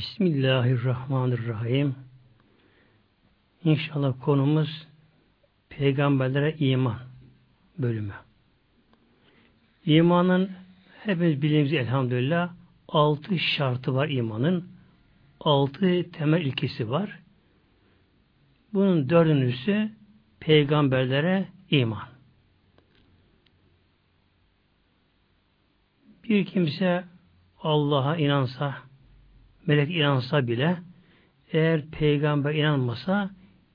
Bismillahirrahmanirrahim. İnşallah konumuz peygamberlere iman bölümü. İmanın hepimiz bildiğimiz elhamdülillah altı şartı var imanın. Altı temel ilkesi var. Bunun dördüncüsü peygamberlere iman. Bir kimse Allah'a inansa, melek inansa bile eğer peygamber inanmasa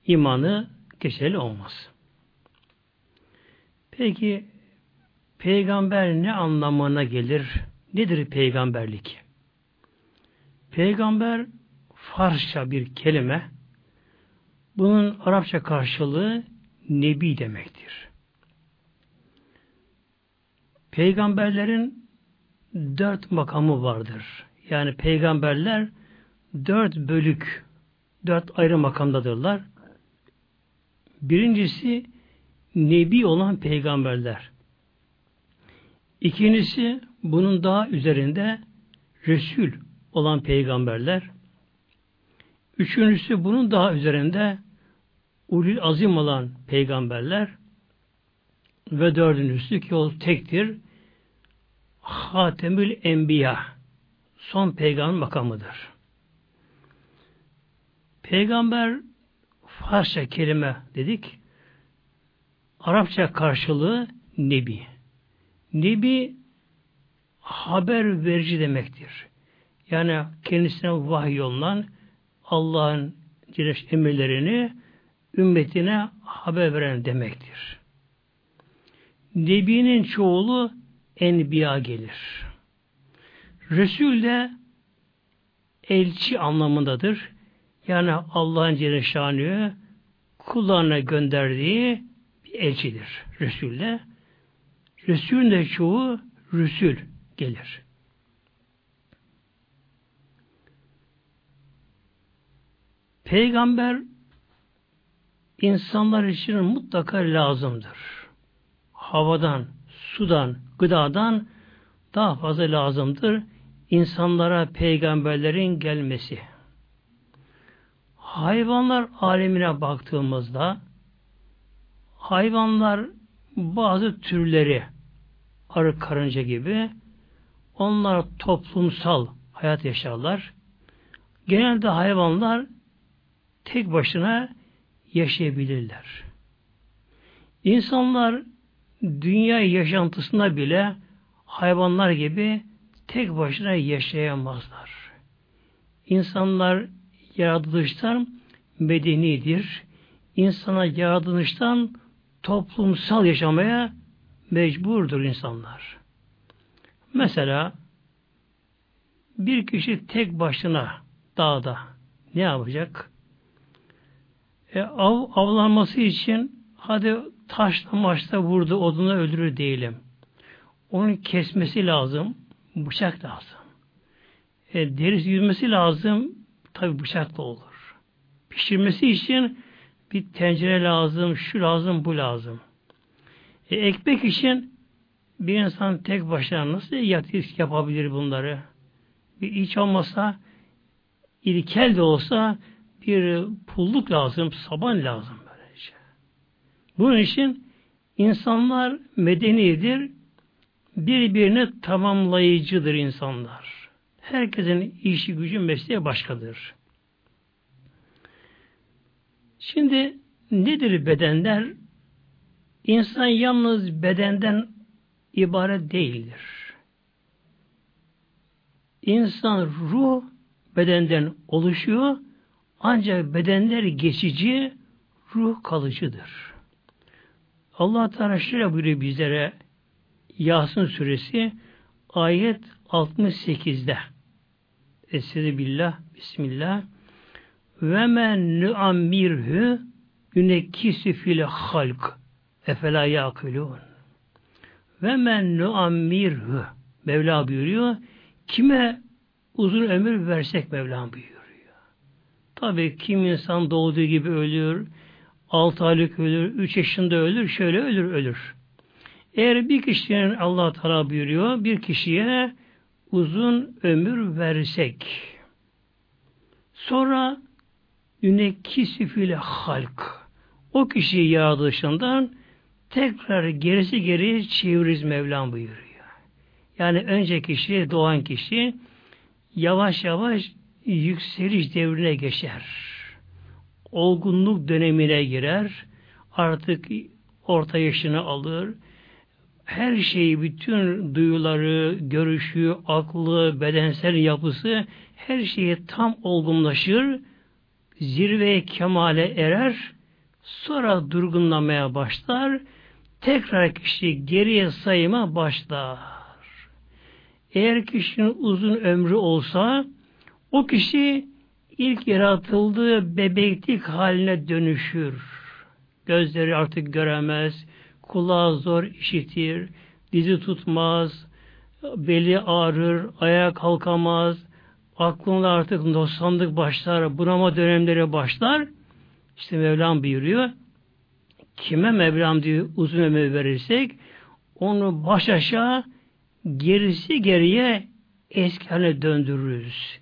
imanı geçerli olmaz. Peki peygamber ne anlamına gelir? Nedir peygamberlik? Peygamber Farsça bir kelime. Bunun Arapça karşılığı Nebi demektir. Peygamberlerin dört makamı vardır. Yani peygamberler dört bölük, dört ayrı makamdadırlar. Birincisi Nebi olan peygamberler. İkincisi bunun daha üzerinde Resul olan peygamberler. Üçüncüsü bunun daha üzerinde ulul azim olan peygamberler ve dördüncüsü ki o tektir Hatemül Enbiya son peygamber makamıdır. Peygamber Farsça kelime dedik. Arapça karşılığı Nebi. Nebi haber verici demektir. Yani kendisine vahiy yolundan Allah'ın emirlerini ümmetine haber veren demektir. Nebinin çoğulu enbiya gelir. Resul de elçi anlamındadır. Yani Allah'ın Celle kullarına gönderdiği bir elçidir. Resul de. Resulün de çoğu Rüsül gelir. Peygamber insanlar için mutlaka lazımdır. Havadan, sudan, gıdadan daha fazla lazımdır. İnsanlara peygamberlerin gelmesi. Hayvanlar alemine baktığımızda hayvanlar bazı türleri arı karınca gibi onlar toplumsal hayat yaşarlar. Genelde hayvanlar tek başına yaşayabilirler. İnsanlar dünya yaşantısında bile hayvanlar gibi tek başına yaşayamazlar. İnsanlar yaratılıştan medenidir. İnsana yaratılıştan toplumsal yaşamaya mecburdur insanlar. Mesela bir kişi tek başına dağda ne yapacak? E, av, avlanması için hadi taşla maçta vurdu odunu öldürür değilim. Onun kesmesi lazım. Bıçak lazım. E, derisi yüzmesi lazım. Tabi bıçak da olur. Pişirmesi için bir tencere lazım, şu lazım, bu lazım. E, ekmek için bir insan tek başına nasıl yapabilir bunları? Bir iç olmasa ilkel de olsa bir pulluk lazım, saban lazım böylece. Bunun için insanlar medenidir, birbirini tamamlayıcıdır insanlar. Herkesin işi gücü mesleği başkadır. Şimdi nedir bedenler? İnsan yalnız bedenden ibaret değildir. İnsan ruh bedenden oluşuyor ancak bedenler geçici ruh kalıcıdır. Allah Teala şöyle buyuruyor bizlere Yasin suresi ayet 68'de Estaizu billah Bismillah. Ve men nuammirhü yünekkisi fil halk. Efela yakılun ve men nuammirhü Mevla buyuruyor kime uzun ömür versek Mevla buyuruyor. Tabi kim insan doğduğu gibi ölür, 6 aylık ölür, 3 yaşında ölür, şöyle ölür, ölür. Eğer bir kişinin Allah Teala buyuruyor, bir kişiye uzun ömür versek, Sonra yünekkisi file halk. O kişiyi yaratılışından tekrar gerisi geri çeviririz Mevlam buyuruyor. Yani önce kişi, doğan kişi yavaş yavaş yükseliş devrine geçer. Olgunluk dönemine girer. Artık orta yaşını alır. Her şeyi, bütün duyuları, görüşü, aklı, bedensel yapısı her şeyi tam olgunlaşır. Zirveye kemale erer. Sonra durgunlamaya başlar. Tekrar kişi geriye sayıma başlar. Eğer kişinin uzun ömrü olsa o kişi ilk yaratıldığı bebeklik haline dönüşür. Gözleri artık göremez, kulağı zor işitir, dizi tutmaz, beli ağrır, ayağa kalkamaz, aklında artık nosanlık başlar, bunama dönemleri başlar. İşte Mevlam buyuruyor. Kime Mevlam diyor uzun ömür verirsek onu baş aşağı gerisi geriye eski haline döndürürüz.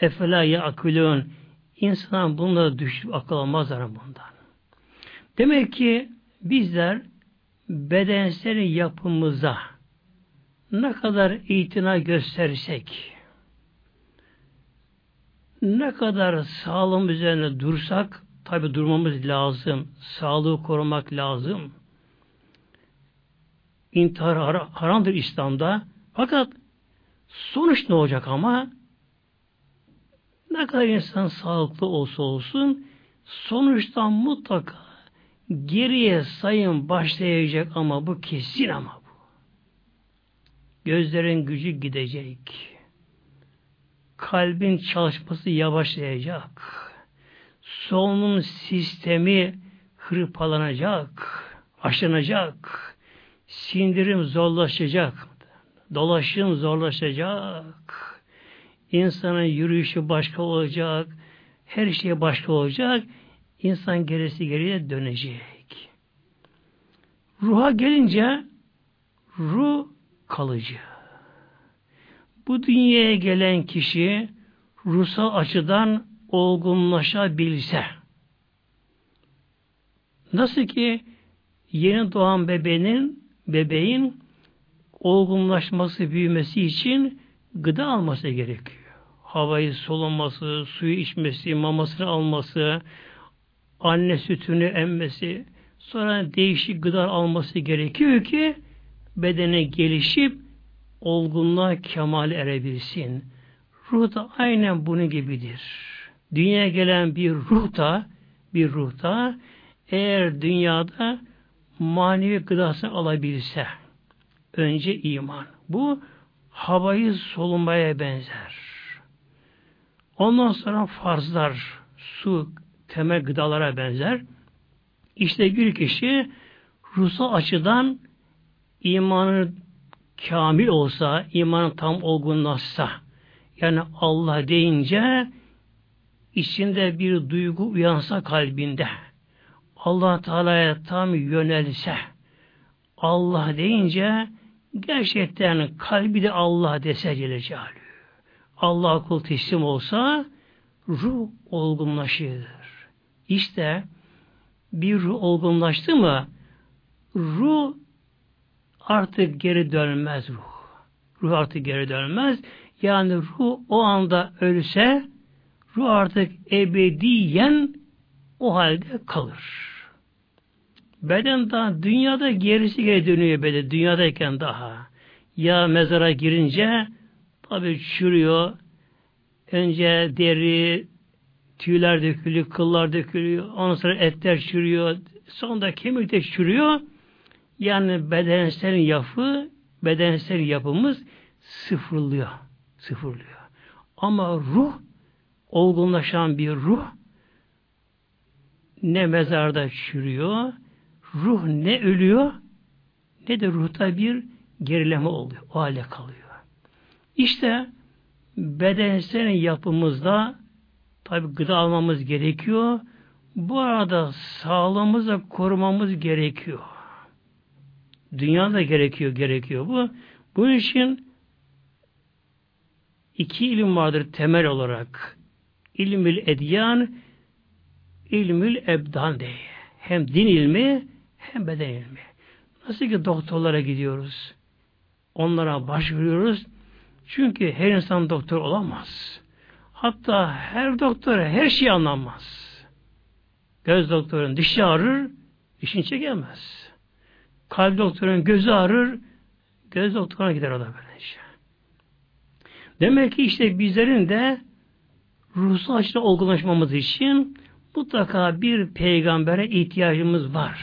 Efela ya akülün insan bununla düşüp akıl almazlar bundan. Demek ki bizler bedensel yapımıza ne kadar itina göstersek ne kadar sağlığım üzerine dursak tabi durmamız lazım. Sağlığı korumak lazım. İntihar haramdır İslam'da. Fakat sonuç ne olacak ama ne kadar insan sağlıklı olsa olsun sonuçtan mutlaka geriye sayım başlayacak ama bu kesin ama bu. Gözlerin gücü gidecek. Kalbin çalışması yavaşlayacak. Solunum sistemi hırpalanacak, aşınacak. Sindirim zorlaşacak. Dolaşım zorlaşacak insanın yürüyüşü başka olacak, her şey başka olacak, insan gerisi geriye dönecek. Ruha gelince, ruh kalıcı. Bu dünyaya gelen kişi ruhsal açıdan olgunlaşabilse, nasıl ki yeni doğan bebeğin bebeğin olgunlaşması, büyümesi için gıda alması gerekiyor havayı soluması, suyu içmesi, mamasını alması, anne sütünü emmesi, sonra değişik gıda alması gerekiyor ki bedene gelişip olgunluğa kemal erebilsin. Ruh da aynen bunun gibidir. Dünyaya gelen bir ruh da bir ruh da eğer dünyada manevi gıdasını alabilse önce iman. Bu havayı solunmaya benzer. Ondan sonra farzlar, su, temel gıdalara benzer. İşte bir kişi ruhsal açıdan imanı kamil olsa, imanı tam olgunlaşsa, yani Allah deyince içinde bir duygu uyansa kalbinde, Allah Teala'ya tam yönelse, Allah deyince gerçekten kalbi de Allah dese Celle Celaluhu. Allah kul teslim olsa ruh olgunlaşır. İşte bir ruh olgunlaştı mı ruh artık geri dönmez ruh. Ruh artık geri dönmez. Yani ruh o anda ölse ruh artık ebediyen o halde kalır. Beden daha dünyada gerisi geri dönüyor beden dünyadayken daha. Ya mezara girince Tabi çürüyor. Önce deri, tüyler dökülüyor, kıllar dökülüyor. Ondan sonra etler çürüyor. Sonunda kemik de çürüyor. Yani bedensel yapı, bedensel yapımız sıfırlıyor. Sıfırlıyor. Ama ruh, olgunlaşan bir ruh ne mezarda çürüyor, ruh ne ölüyor, ne de ruhta bir gerileme oluyor. O hale kalıyor. İşte bedensel yapımızda tabi gıda almamız gerekiyor. Bu arada sağlığımızı korumamız gerekiyor. Dünyada gerekiyor, gerekiyor bu. Bunun için iki ilim vardır temel olarak. ilmül edyan, ilmül ebdan diye. Hem din ilmi hem beden ilmi. Nasıl ki doktorlara gidiyoruz. Onlara başvuruyoruz. Çünkü her insan doktor olamaz. Hatta her doktora her şeyi anlamaz. Göz doktorun dişi ağrır, dişini çekemez. Kalp doktorun gözü ağrır, göz doktoruna gider o da böylece. Demek ki işte bizlerin de ruhsal açıdan olgunlaşmamız için mutlaka bir peygambere ihtiyacımız var.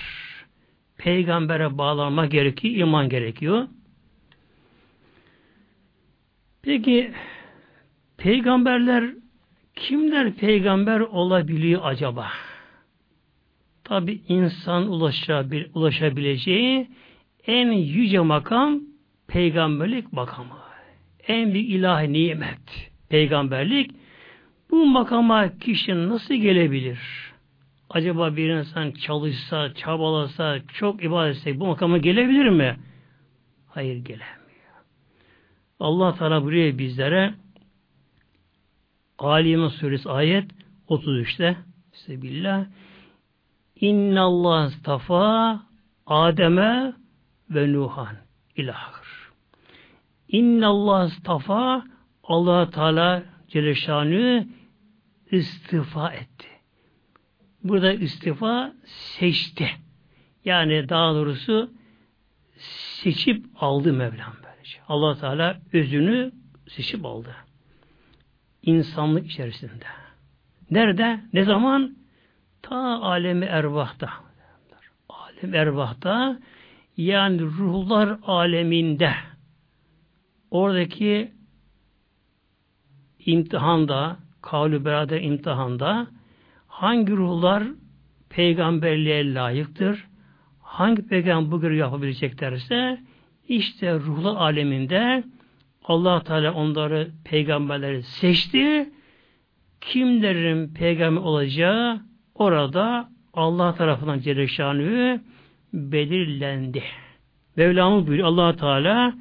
Peygambere bağlanma gerekiyor, iman gerekiyor. Peki peygamberler kimler peygamber olabiliyor acaba? Tabi insan ulaşabileceği en yüce makam peygamberlik makamı. En büyük ilahi nimet peygamberlik. Bu makama kişi nasıl gelebilir? Acaba bir insan çalışsa, çabalasa, çok ibadet etse bu makama gelebilir mi? Hayır gelemiyor. Allah Teala buraya bizlere Ali suresi ayet 33'te Sebillah İnna Allah stafa Adem'e ve Nuhan ilahır. İnna Allah stafa Allah Teala Celle istifa etti. Burada istifa seçti. Yani daha doğrusu seçip aldı Mevlam böylece. allah Teala özünü seçip aldı. İnsanlık içerisinde. Nerede? Ne zaman? Ta alemi ervahta. Alem ervahta yani ruhlar aleminde oradaki imtihanda kavlu beraber imtihanda hangi ruhlar peygamberliğe layıktır? Hangi peygamber bu görevi yapabileceklerse işte ruhlar aleminde allah Teala onları peygamberleri seçti. Kimlerin peygamber olacağı orada Allah tarafından Celle belirlendi. Mevlamız buyuruyor allah Teala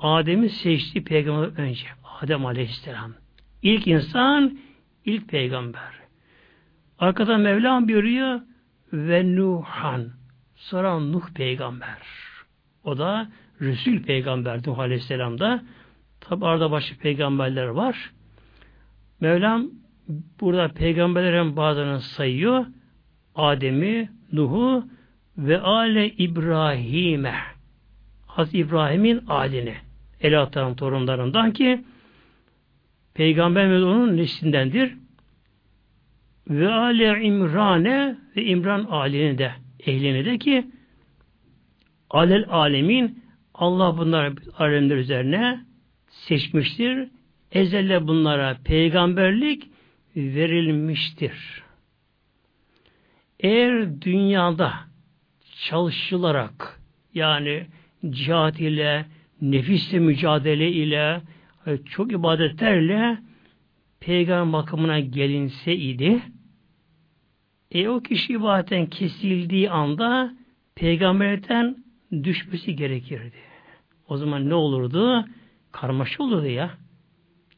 Adem'i seçti peygamber önce. Adem Aleyhisselam. İlk insan, ilk peygamber. Arkadan Mevlam buyuruyor ve Nuhan. Sonra Nuh peygamber. O da Resul peygamber Nuh Aleyhisselam'da. Tabi arada başka peygamberler var. Mevlam burada peygamberlerin bazılarını sayıyor. Adem'i, Nuh'u ve Ale İbrahim'e. Hazreti İbrahim'in ailini. Elahta'nın torunlarından ki Peygamber onun neslindendir. Ve Ale İmran'e ve İmran ailini de ehlini de ki alel alemin Allah bunlar alemler üzerine seçmiştir. Ezelle bunlara peygamberlik verilmiştir. Eğer dünyada çalışılarak yani cihat ile, nefisle mücadele ile, çok ibadetlerle peygamber makamına gelinse idi, e o kişi ibadetten kesildiği anda peygamberden düşmesi gerekirdi. O zaman ne olurdu? Karmaşa olurdu ya.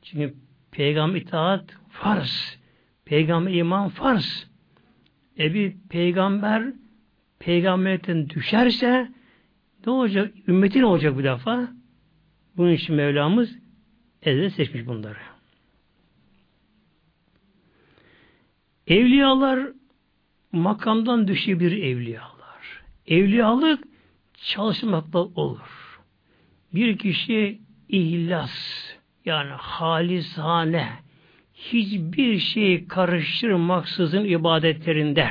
Çünkü peygamber itaat farz. Peygamber iman farz. E bir peygamber peygamberden düşerse ne olacak? Ümmeti ne olacak bu defa? Bunun için Mevlamız ezeli seçmiş bunları. Evliyalar makamdan düşebilir evliyalar. Evliyalık çalışmakla olur. Bir kişi ihlas yani halisane hiçbir şey karıştırmaksızın ibadetlerinde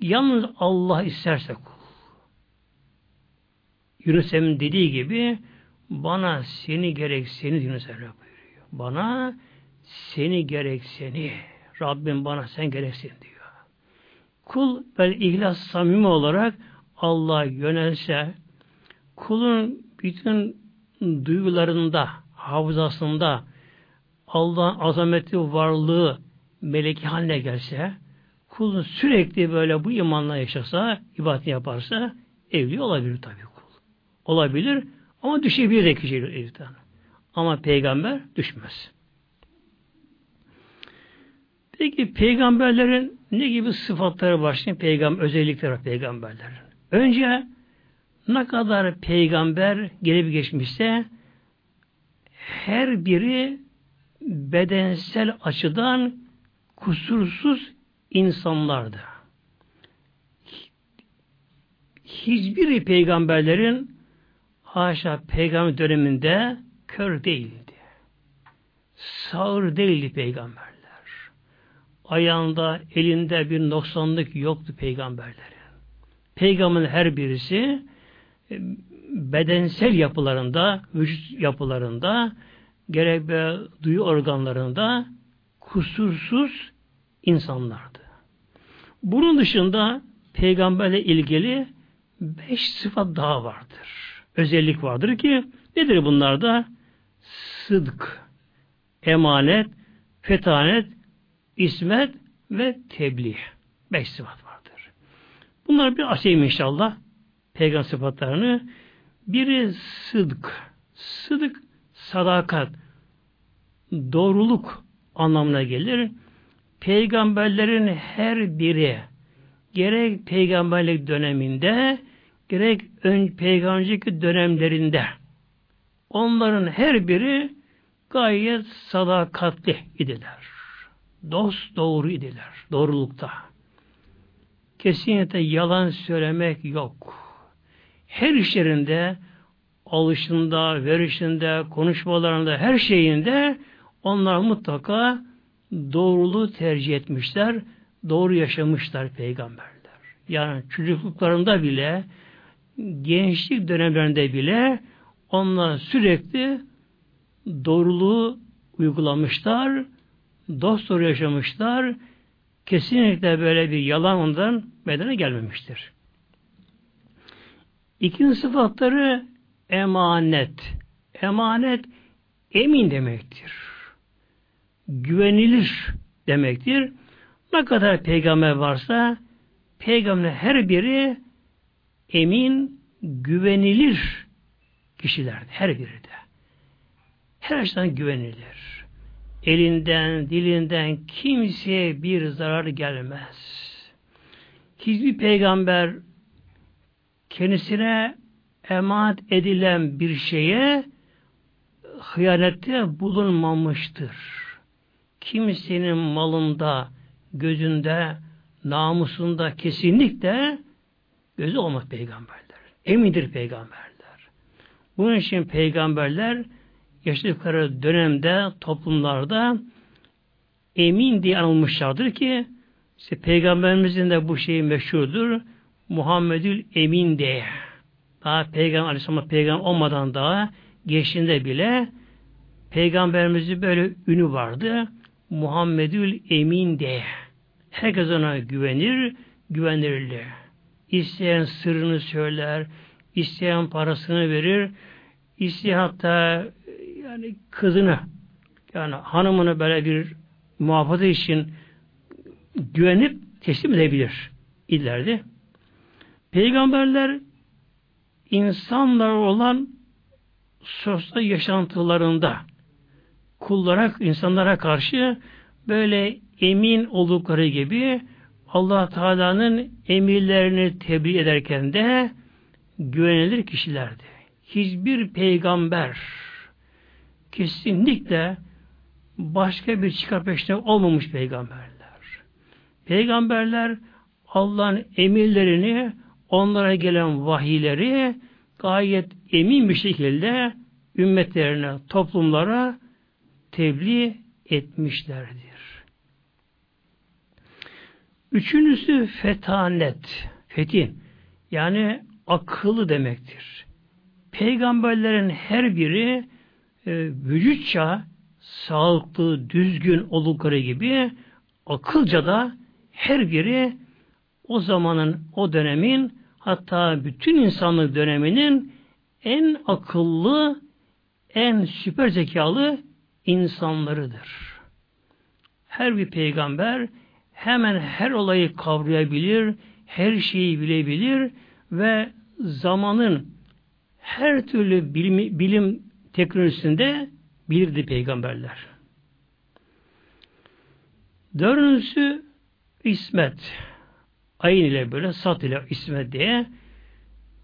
yalnız Allah isterse kul. Yunus Emre'nin dediği gibi bana seni gerek seni Yunus Emre buyuruyor. Bana seni gerek seni. Rabbim bana sen gereksin diyor. Kul böyle ihlas samimi olarak Allah'a yönelse kulun bütün duygularında, hafızasında Allah'ın azameti varlığı meleki haline gelse kulun sürekli böyle bu imanla yaşasa, ibadet yaparsa evli olabilir tabii kul. Olabilir ama düşebilir de kişi evden. Ama peygamber düşmez. Peki peygamberlerin ne gibi sıfatları var? Peygamber özellikleri var peygamberlerin. Önce ne kadar peygamber gelip geçmişse her biri bedensel açıdan kusursuz insanlardı. Hiçbir peygamberlerin haşa peygamber döneminde kör değildi. Sağır değildi peygamberler. Ayağında, elinde bir noksanlık yoktu peygamberlerin. Peygamberin her birisi bedensel yapılarında, vücut yapılarında, gerek duyu organlarında kusursuz insanlardı. Bunun dışında peygamberle ilgili beş sıfat daha vardır. Özellik vardır ki nedir bunlar da? Sıdk, emanet, fetanet, ismet ve tebliğ. Beş sıfat vardır. Bunlar bir açayım inşallah. Peygamber sıfatlarını. Biri sıdk. Sıdk sadakat, doğruluk anlamına gelir. Peygamberlerin her biri gerek peygamberlik döneminde gerek ön peygamberlik dönemlerinde onların her biri gayet sadakatli idiler. Dost doğru idiler. Doğrulukta. Kesinlikle yalan söylemek yok. Her işlerinde alışında, verişinde, konuşmalarında, her şeyinde onlar mutlaka doğruluğu tercih etmişler, doğru yaşamışlar peygamberler. Yani çocukluklarında bile, gençlik dönemlerinde bile onlar sürekli doğruluğu uygulamışlar, dost doğru yaşamışlar, kesinlikle böyle bir yalan ondan bedene gelmemiştir. İkinci sıfatları emanet. Emanet emin demektir. Güvenilir demektir. Ne kadar peygamber varsa peygamber her biri emin, güvenilir kişilerdir. Her biri de. Her açıdan güvenilir. Elinden, dilinden kimseye bir zarar gelmez. Hiçbir peygamber kendisine emanet edilen bir şeye hıyanette bulunmamıştır. Kimsenin malında, gözünde, namusunda kesinlikle gözü olmaz peygamberler. Emindir peygamberler. Bunun için peygamberler yaşadıkları dönemde, toplumlarda emin diye anılmışlardır ki işte peygamberimizin de bu şeyi meşhurdur. Muhammedül Emin diye daha Peygamber Aleyhisselam peygamber olmadan daha geçtiğinde bile Peygamberimizin böyle ünü vardı. Muhammedül Emin diye. Herkes ona güvenir, güvenirli. İsteyen sırrını söyler, isteyen parasını verir, isteyen hatta yani kızını yani hanımını böyle bir muhafaza için güvenip teslim edebilir ileride. Peygamberler insanlar olan sosyal yaşantılarında kullara, insanlara karşı böyle emin oldukları gibi Allah Teala'nın emirlerini tebliğ ederken de güvenilir kişilerdi. Hiçbir peygamber kesinlikle başka bir çıkar peşinde olmamış peygamberler. Peygamberler Allah'ın emirlerini onlara gelen vahiyleri gayet emin bir şekilde ümmetlerine, toplumlara tebliğ etmişlerdir. Üçüncüsü fetanet, fetin. Yani akıllı demektir. Peygamberlerin her biri e, vücutça sağlıklı, düzgün oldukları gibi akılca da her biri o zamanın, o dönemin hatta bütün insanlık döneminin en akıllı, en süper zekalı insanlarıdır. Her bir peygamber hemen her olayı kavrayabilir, her şeyi bilebilir ve zamanın her türlü bilim, bilim teknolojisinde bilirdi peygamberler. Dördüncüsü ismet. Ayın ile böyle sat ile ismet diye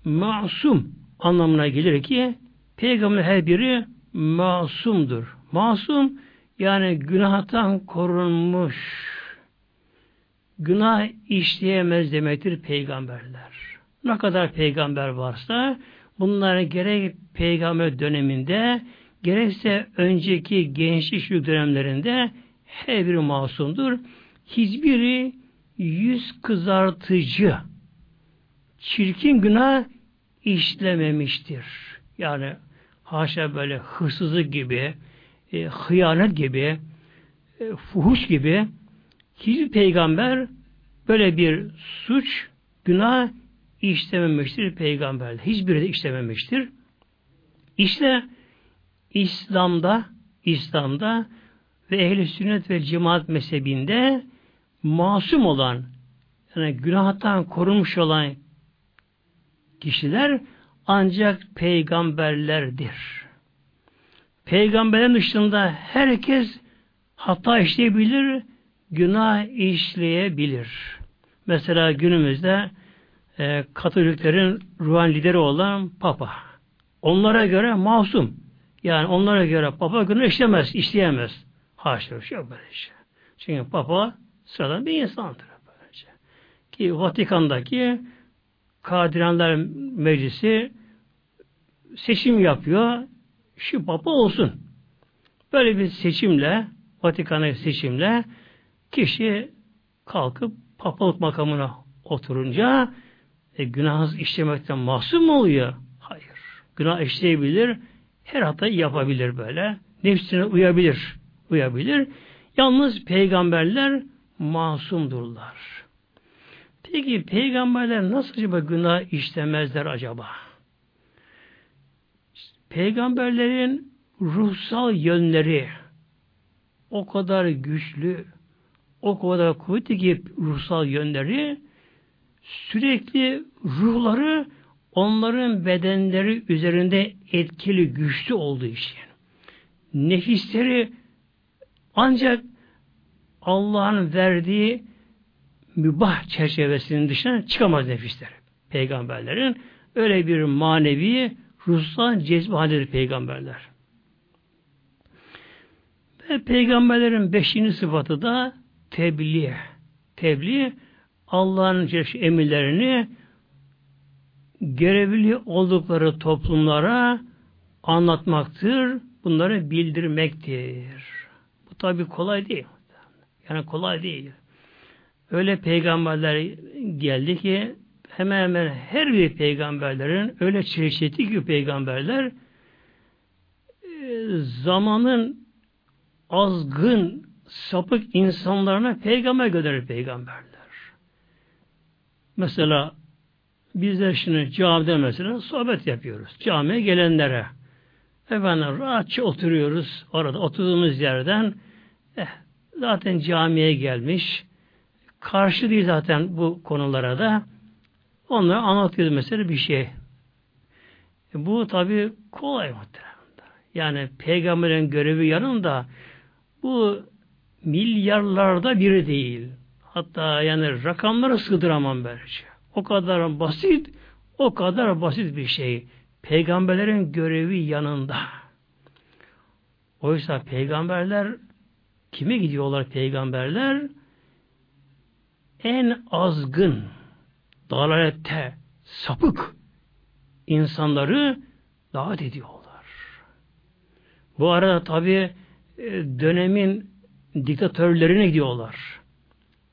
masum anlamına gelir ki peygamber her biri masumdur. Masum yani günahtan korunmuş. Günah işleyemez demektir peygamberler. Ne kadar peygamber varsa bunlar gerek peygamber döneminde gerekse önceki gençlik dönemlerinde her biri masumdur. Hiçbiri yüz kızartıcı, çirkin günah işlememiştir. Yani haşa böyle hırsızlık gibi, e, hıyanet gibi, e, fuhuş gibi hiçbir peygamber böyle bir suç, günah işlememiştir peygamberler. Hiçbiri de işlememiştir. İşte İslam'da İslam'da ve ehli sünnet ve cemaat mezhebinde masum olan yani günahtan korunmuş olan kişiler ancak peygamberlerdir. Peygamberlerin dışında herkes hata işleyebilir, günah işleyebilir. Mesela günümüzde e, Katoliklerin ruhan lideri olan Papa. Onlara göre masum. Yani onlara göre Papa günah işlemez, işleyemez. Haşa, şey böyle şey. Çünkü Papa sıradan bir insandır. Böylece. Ki Vatikan'daki Kadiranlar Meclisi seçim yapıyor. Şu Papa olsun. Böyle bir seçimle, Vatikan'a seçimle kişi kalkıp papalık makamına oturunca e, günahsız işlemekten mahsum mu oluyor? Hayır. Günah işleyebilir, her hatayı yapabilir böyle. Nefsine uyabilir, uyabilir. Yalnız peygamberler masumdurlar. Peki peygamberler nasıl acaba günah işlemezler acaba? Peygamberlerin ruhsal yönleri o kadar güçlü, o kadar kuvvetli ki ruhsal yönleri sürekli ruhları onların bedenleri üzerinde etkili, güçlü olduğu için. Nefisleri ancak Allah'ın verdiği mübah çerçevesinin dışına çıkamaz nefisler. Peygamberlerin öyle bir manevi ruhsal cezbe peygamberler. Ve peygamberlerin beşinci sıfatı da tebliğ. Tebliğ Allah'ın emirlerini görevli oldukları toplumlara anlatmaktır, bunları bildirmektir. Bu tabi kolay değil. Yani kolay değil. Öyle peygamberler geldi ki hemen hemen her bir peygamberlerin öyle çeşitli ki peygamberler e, zamanın azgın sapık insanlarına peygamber gönderir peygamberler. Mesela bizler şimdi camide mesela sohbet yapıyoruz. Camiye gelenlere. Efendim rahatça oturuyoruz. Orada oturduğumuz yerden eh, zaten camiye gelmiş. Karşı değil zaten bu konulara da. Onlara anlatıyoruz mesela bir şey. E, bu tabi kolay muhtemelen. Yani peygamberin görevi yanında bu milyarlarda biri değil. Hatta yani rakamlara sığdıramam böylece. O kadar basit, o kadar basit bir şey. Peygamberlerin görevi yanında. Oysa peygamberler kime gidiyorlar peygamberler? En azgın, dalalette, sapık insanları davet ediyorlar. Bu arada tabi e, dönemin diktatörlerine gidiyorlar.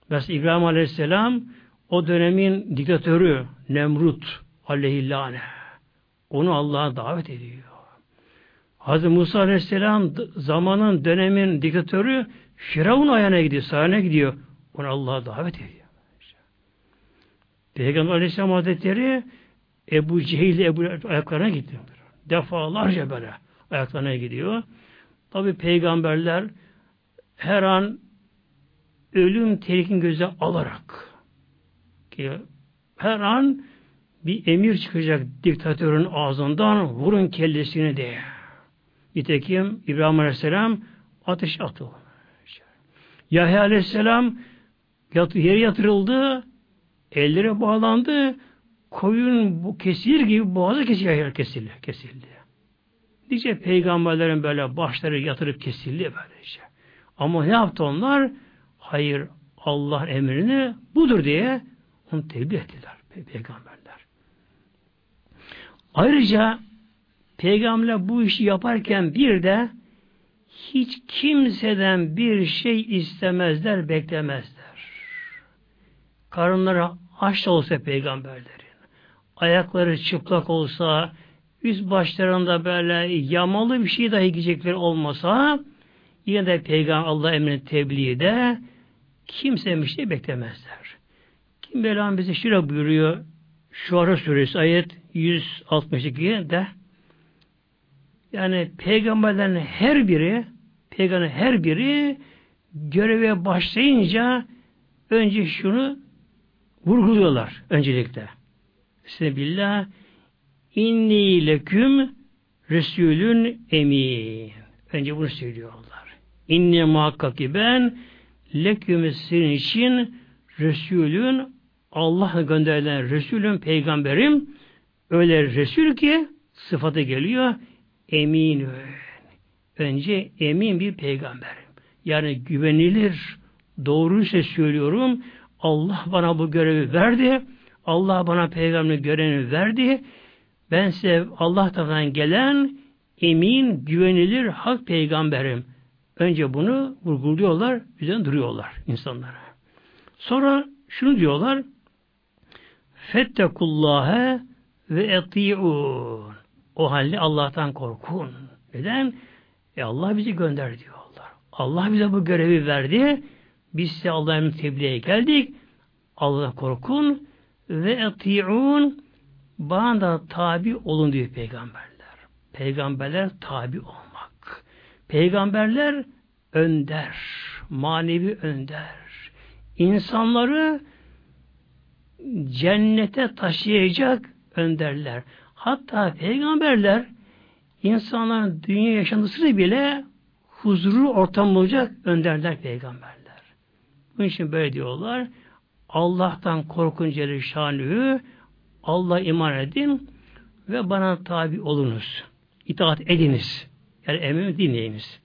Mesela İbrahim Aleyhisselam o dönemin diktatörü Nemrut aleyhillâne onu Allah'a davet ediyor. Hazreti Musa Aleyhisselam zamanın dönemin diktatörü Firavun ayağına gidiyor, sahne gidiyor. Onu Allah'a davet ediyor. Peygamber Aleyhisselam Hazretleri Ebu Cehil Ebu ayaklarına gidiyor. Defalarca böyle ayaklarına gidiyor. Tabi peygamberler her an ölüm tehlikini göze alarak ki her an bir emir çıkacak diktatörün ağzından vurun kellesini diye. Nitekim İbrahim Aleyhisselam ateş atıldı. Yahya Aleyhisselam yere yatırıldı, elleri bağlandı, koyun bu kesilir gibi boğazı kesilir, kesildi, kesildi. Nice peygamberlerin böyle başları yatırıp kesildi böylece. Ama ne yaptı onlar? Hayır, Allah emrini budur diye onu tebliğ ettiler peygamberler. Ayrıca peygamberler bu işi yaparken bir de hiç kimseden bir şey istemezler, beklemezler. Karınları aç olsa peygamberlerin, ayakları çıplak olsa, üst başlarında böyle yamalı bir şey dahi giyecekleri olmasa, yine de peygamber Allah emrini tebliğde kimse bir şey beklemezler. Kim Mevlam bize şöyle buyuruyor, şu ara suresi ayet 162 de yani peygamberlerin her biri peygamberin her biri göreve başlayınca önce şunu vurguluyorlar öncelikle. Sebillah inni leküm Resulün emin. Önce bunu söylüyorlar. İnni muhakkak ki ben leküm sizin için Resulün Allah gönderilen Resulün peygamberim öyle Resul ki sıfatı geliyor emin önce emin bir peygamberim. Yani güvenilir doğruysa söylüyorum Allah bana bu görevi verdi. Allah bana peygamber görevi verdi. Ben size Allah tarafından gelen emin, güvenilir hak peygamberim. Önce bunu vurguluyorlar, üzerine duruyorlar insanlara. Sonra şunu diyorlar, Fettekullâhe ve eti'ûn. O halde Allah'tan korkun. Neden? E Allah bizi gönder diyorlar. Allah bize bu görevi verdi. Biz size Allah'ın tebliğe geldik. Allah'tan korkun ve eti'ûn bana da tabi olun diyor peygamberler. Peygamberler tabi olmak. Peygamberler önder, manevi önder. İnsanları cennete taşıyacak önderler. Hatta peygamberler insanların dünya yaşantısını bile huzuru ortam olacak önderler peygamberler. Bunun için böyle diyorlar. Allah'tan korkun Celleşanü'yü Allah iman edin ve bana tabi olunuz. İtaat ediniz. Yani emrimi dinleyiniz.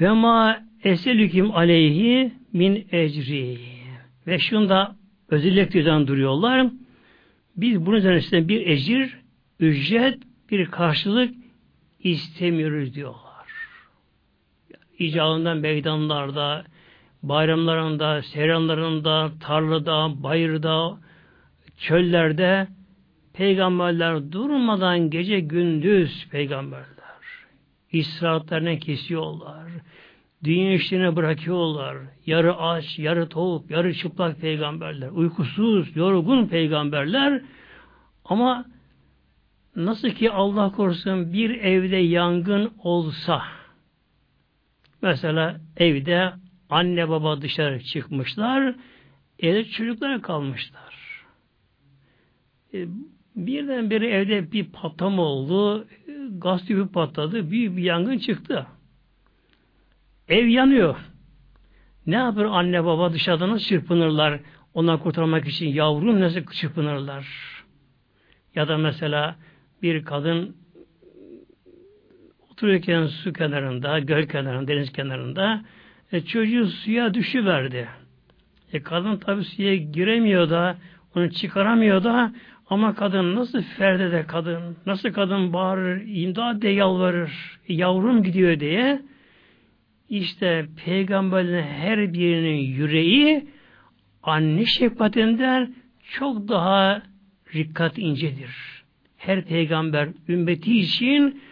Ve ma eselüküm aleyhi min ecri. Ve şunda özellikle duruyorlar. Biz bunun üzerine bir ecir, ücret, bir karşılık istemiyoruz diyorlar. İcabından meydanlarda, bayramlarında, seyranlarında, tarlada, bayırda, çöllerde peygamberler durmadan gece gündüz peygamberler. İsraatlarını kesiyorlar. Dünya işlerine bırakıyorlar. Yarı aç, yarı tok, yarı çıplak peygamberler. Uykusuz, yorgun peygamberler. Ama nasıl ki Allah korusun bir evde yangın olsa mesela evde anne baba dışarı çıkmışlar evde çocuklar kalmışlar. E, birdenbire evde bir patlama oldu. Gaz tüpü patladı. Büyük bir yangın çıktı. Ev yanıyor. Ne yapar anne baba dışarıda çırpınırlar ondan kurtarmak için yavrum nasıl çırpınırlar? Ya da mesela bir kadın otururken su kenarında, göl kenarında, deniz kenarında e, çocuğu suya düşüverdi. E, kadın tabi suya giremiyor da onu çıkaramıyor da ama kadın nasıl ferdede kadın, nasıl kadın bağırır, imdat de yalvarır, yavrum gidiyor diye işte peygamberlerin her birinin yüreği anne şefkatinden çok daha rikkat incedir. Her peygamber ümmeti için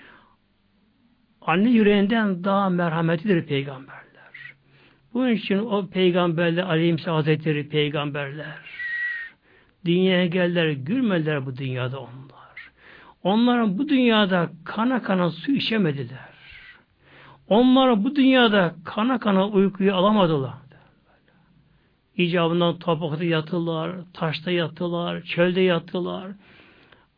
anne yüreğinden daha merhametlidir peygamberler. Bunun için o peygamberler aleyhisselam hazretleri peygamberler dünyaya geldiler, gülmediler bu dünyada onlar. Onların bu dünyada kana kana su içemediler. Onlar bu dünyada kana kana uykuyu alamadılar. İcabından toprakta yattılar, taşta yattılar, çölde yattılar.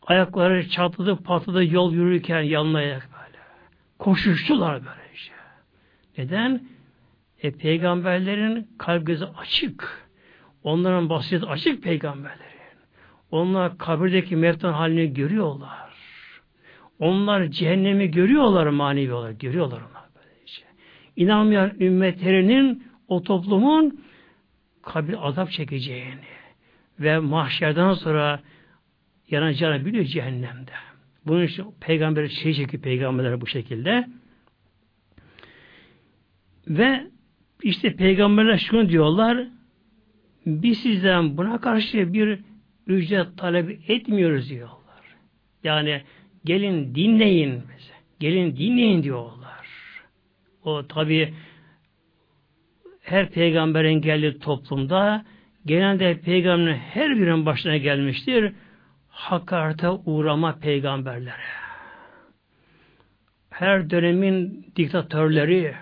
Ayakları çatladı, patladı yol yürürken yanına ayak böyle. Koşuştular böyle işte. Neden? E, peygamberlerin kalp gözü açık. Onların basireti açık peygamberlerin. Onlar kabirdeki mevtan halini görüyorlar. Onlar cehennemi görüyorlar manevi olarak. Görüyorlar. İnanmayan ümmetlerinin o toplumun kabir azap çekeceğini ve mahşerden sonra yanacağını biliyor cehennemde. Bunun için peygamber şey çekiyor peygamberler bu şekilde. Ve işte peygamberler şunu diyorlar biz sizden buna karşı bir ücret talep etmiyoruz diyorlar. Yani gelin dinleyin mesela. Gelin dinleyin diyorlar. O tabi her peygamberin geldiği toplumda genelde peygamberin her birinin başına gelmiştir. Hakarete uğrama peygamberlere. Her dönemin diktatörleri,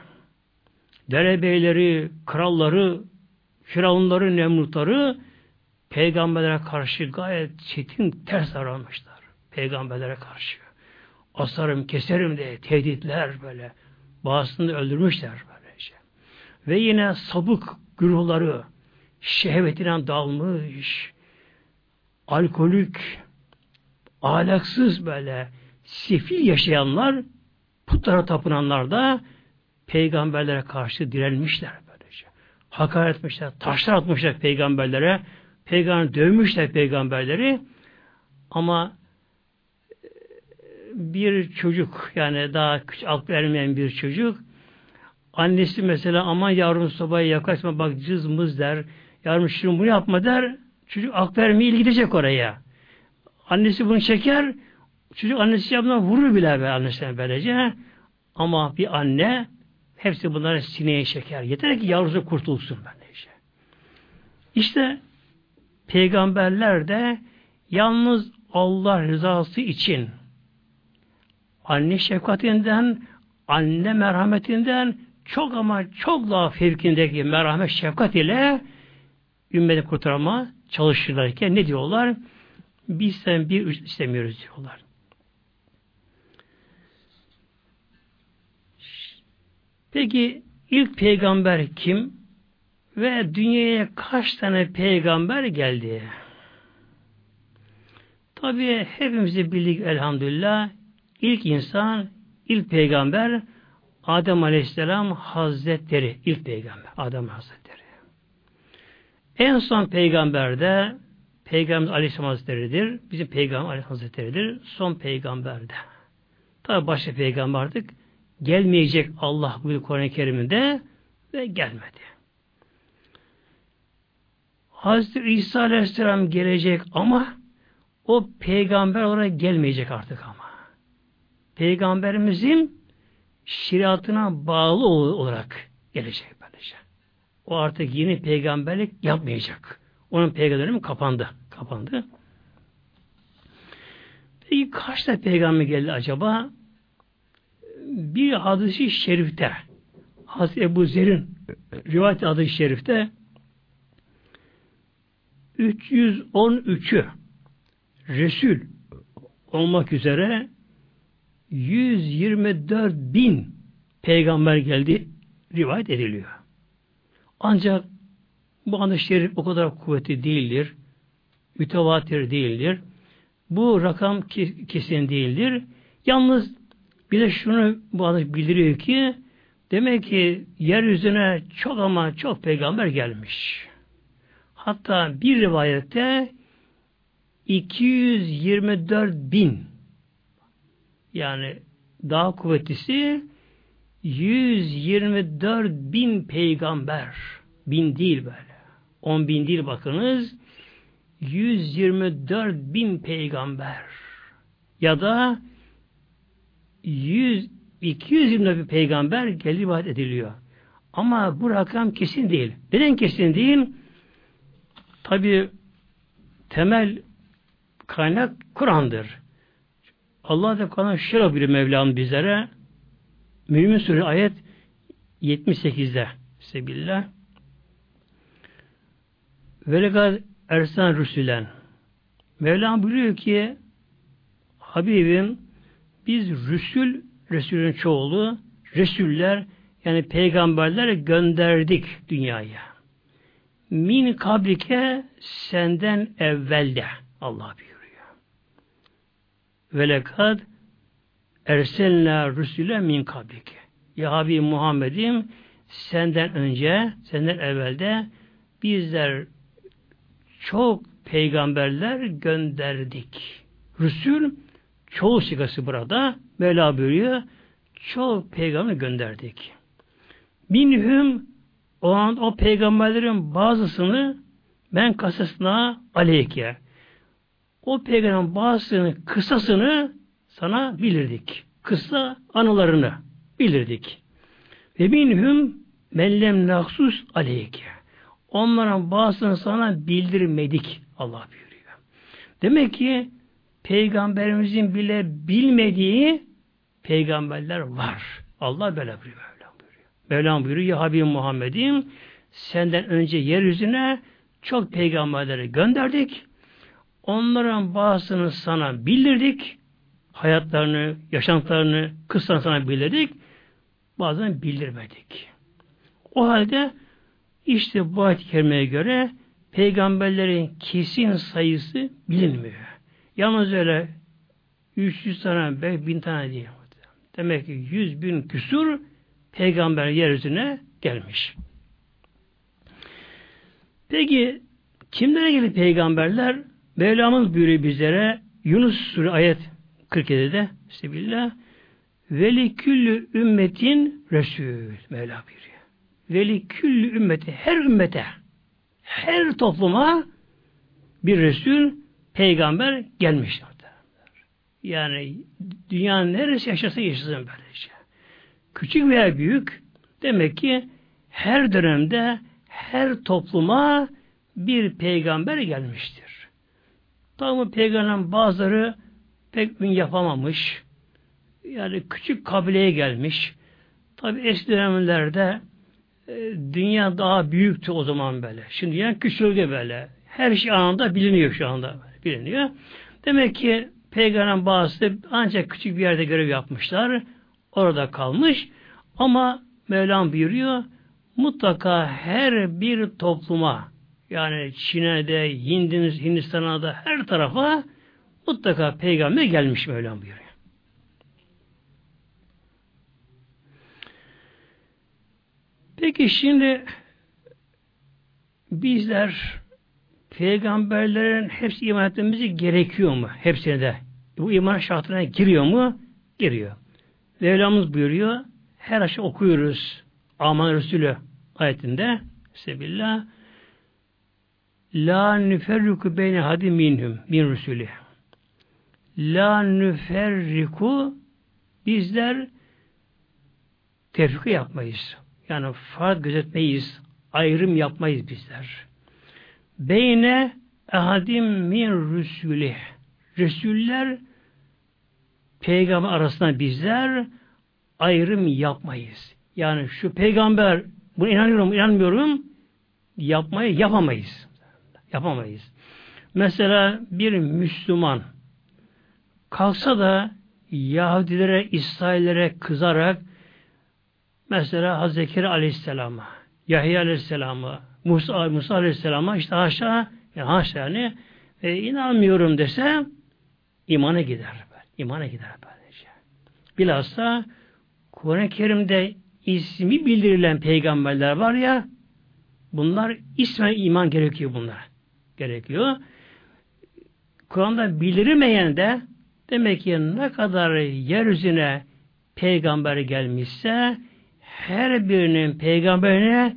derebeyleri, kralları, firavunları, nemrutları peygamberlere karşı gayet çetin ters davranmışlar. Peygamberlere karşı. Asarım, keserim diye tehditler böyle. Bazısını öldürmüşler böylece. Ve yine sabık güruhları şehvetine dalmış, alkolik, ahlaksız böyle sefil yaşayanlar putlara tapınanlar da peygamberlere karşı direnmişler böylece. Hakaret etmişler, taşlar atmışlar peygamberlere, peygamber dövmüşler peygamberleri ama bir çocuk yani daha küçük aklı ermeyen bir çocuk. Annesi mesela aman yavrum sobaya yaklaşma bak cızmız der. Yavrum şunu bunu yapma der. Çocuk aklı ermeye gidecek oraya. Annesi bunu çeker. Çocuk annesi yapmadan vurur bile be annesine böylece. Ama bir anne hepsi bunları sineye çeker. Yeter ki yavrusu kurtulsun böylece. İşte peygamberler de yalnız Allah rızası için anne şefkatinden, anne merhametinden çok ama çok daha fevkindeki merhamet şefkat ile ümmeti kurtarma çalışırlarken ne diyorlar? Biz sen bir istemiyoruz diyorlar. Peki ilk peygamber kim? Ve dünyaya kaç tane peygamber geldi? Tabi hepimizi bildik elhamdülillah. İlk insan, ilk peygamber Adem Aleyhisselam Hazretleri. ilk peygamber Adem Hazretleri. En son peygamber de Peygamber Aleyhisselam Hazretleri'dir. Bizim Peygamber Aleyhisselam Hazretleri'dir. Son peygamber de. Tabi başka peygamber artık gelmeyecek Allah bu Kur'an-ı Kerim'inde ve gelmedi. Hazreti İsa Aleyhisselam gelecek ama o peygamber olarak gelmeyecek artık ama. Peygamberimizin şeriatına bağlı olarak gelecek böylece. O artık yeni peygamberlik yapmayacak. Onun peygamberim kapandı. Kapandı. Peki kaç tane peygamber geldi acaba? Bir hadisi şerifte Hazreti Ebu Zer'in rivayet adı şerifte 313'ü Resul olmak üzere 124 bin peygamber geldi rivayet ediliyor. Ancak bu hadis şerif o kadar kuvvetli değildir. Mütevatir değildir. Bu rakam kesin değildir. Yalnız bize şunu bu hadis bildiriyor ki demek ki yeryüzüne çok ama çok peygamber gelmiş. Hatta bir rivayette 224 bin yani daha kuvvetlisi 124 bin peygamber bin değil böyle 10 bin değil bakınız 124 bin peygamber ya da 100 220 bin peygamber geldi ediliyor. Ama bu rakam kesin değil. Neden kesin değil? Tabi temel kaynak Kur'an'dır. Allah da Kur'an şöyle bir Mevlam bizlere Mümin Suresi ayet 78'de Sebillah Velegad Ersan Rüsülen Mevlam buyuruyor ki Habibim biz Rüsül Resulün çoğulu Resuller Yani peygamberler gönderdik dünyaya. Min kablike senden evvelde Allah buyuruyor. Ve lekad erselna rusule min kablike. Ya Habib Muhammed'im senden önce, senden evvelde bizler çok peygamberler gönderdik. Rüsül çoğu sigası burada. Mevla buyuruyor. Çok peygamber gönderdik. Minhum o an o peygamberlerin bazısını ben kasasına aleyke. O peygamberin bazısını kısasını sana bilirdik. Kısa anılarını bilirdik. Ve minhum mellem naksus aleyke. Onların bazısını sana bildirmedik Allah buyuruyor. Demek ki peygamberimizin bile bilmediği peygamberler var. Allah böyle buyuruyor. Mevlam buyuruyor. Mevlam buyuruyor ya Habibim Muhammed'im senden önce yeryüzüne çok peygamberleri gönderdik. Onların bazısını sana bildirdik. Hayatlarını, yaşantılarını kısa sana bildirdik. Bazen bildirmedik. O halde işte bu ayet-i kerimeye göre peygamberlerin kesin sayısı bilinmiyor. Yalnız öyle 300 tane, 5000 tane değil. Demek ki 100 bin küsur peygamber yeryüzüne gelmiş. Peki kimlere geldi peygamberler? Mevlamız buyuruyor bizlere Yunus Suresi ayet 47'de Bismillah Veli küllü ümmetin Resul Mevla buyuruyor. Veli küllü ümmeti her ümmete her topluma bir Resul peygamber gelmiş. Yani dünyanın neresi yaşasa yaşasın böylece. Küçük veya büyük demek ki her dönemde her topluma bir peygamber gelmiştir. Tabi peygamberin bazıları pek ün yapamamış. Yani küçük kabileye gelmiş. Tabi eski dönemlerde e, dünya daha büyüktü o zaman böyle. Şimdi dünya küçüldü böyle. Her şey anında biliniyor şu anda. Biliniyor. Demek ki peygamberin bazısı ancak küçük bir yerde görev yapmışlar. Orada kalmış. Ama Mevlam buyuruyor mutlaka her bir topluma yani Çin'e de, Hindistan'a da her tarafa mutlaka peygamber gelmiş Mevlam buyuruyor. Peki şimdi bizler peygamberlerin hepsi iman etmemizi gerekiyor mu? Hepsine de. Bu iman şartına giriyor mu? Giriyor. Mevlamız buyuruyor. Her aşağı okuyoruz. Aman Resulü ayetinde Sebillah La nüferriku beyne hadi minhum min Resulü. La nüferriku bizler tefrika yapmayız. Yani fark gözetmeyiz. Ayrım yapmayız bizler. Beyne ehadim min Resulü. Resuller peygamber arasında bizler ayrım yapmayız. Yani şu peygamber bunu inanıyorum, inanmıyorum yapmayı yapamayız. Yapamayız. Mesela bir Müslüman kalksa da Yahudilere, İsraillere kızarak mesela Hazreti Zekeriya Aleyhisselam'a, Yahya Aleyhisselam'a, Musa, Musa Aleyhisselam'a işte haşa, yani haşa yani e, inanmıyorum dese imana gider. İmana gider böylece. Bilhassa Kur'an-ı Kerim'de ismi bildirilen peygamberler var ya bunlar ismen iman gerekiyor bunlar. Gerekiyor. Kur'an'da bildirilmeyen de demek ki ne kadar yeryüzüne peygamber gelmişse her birinin peygamberine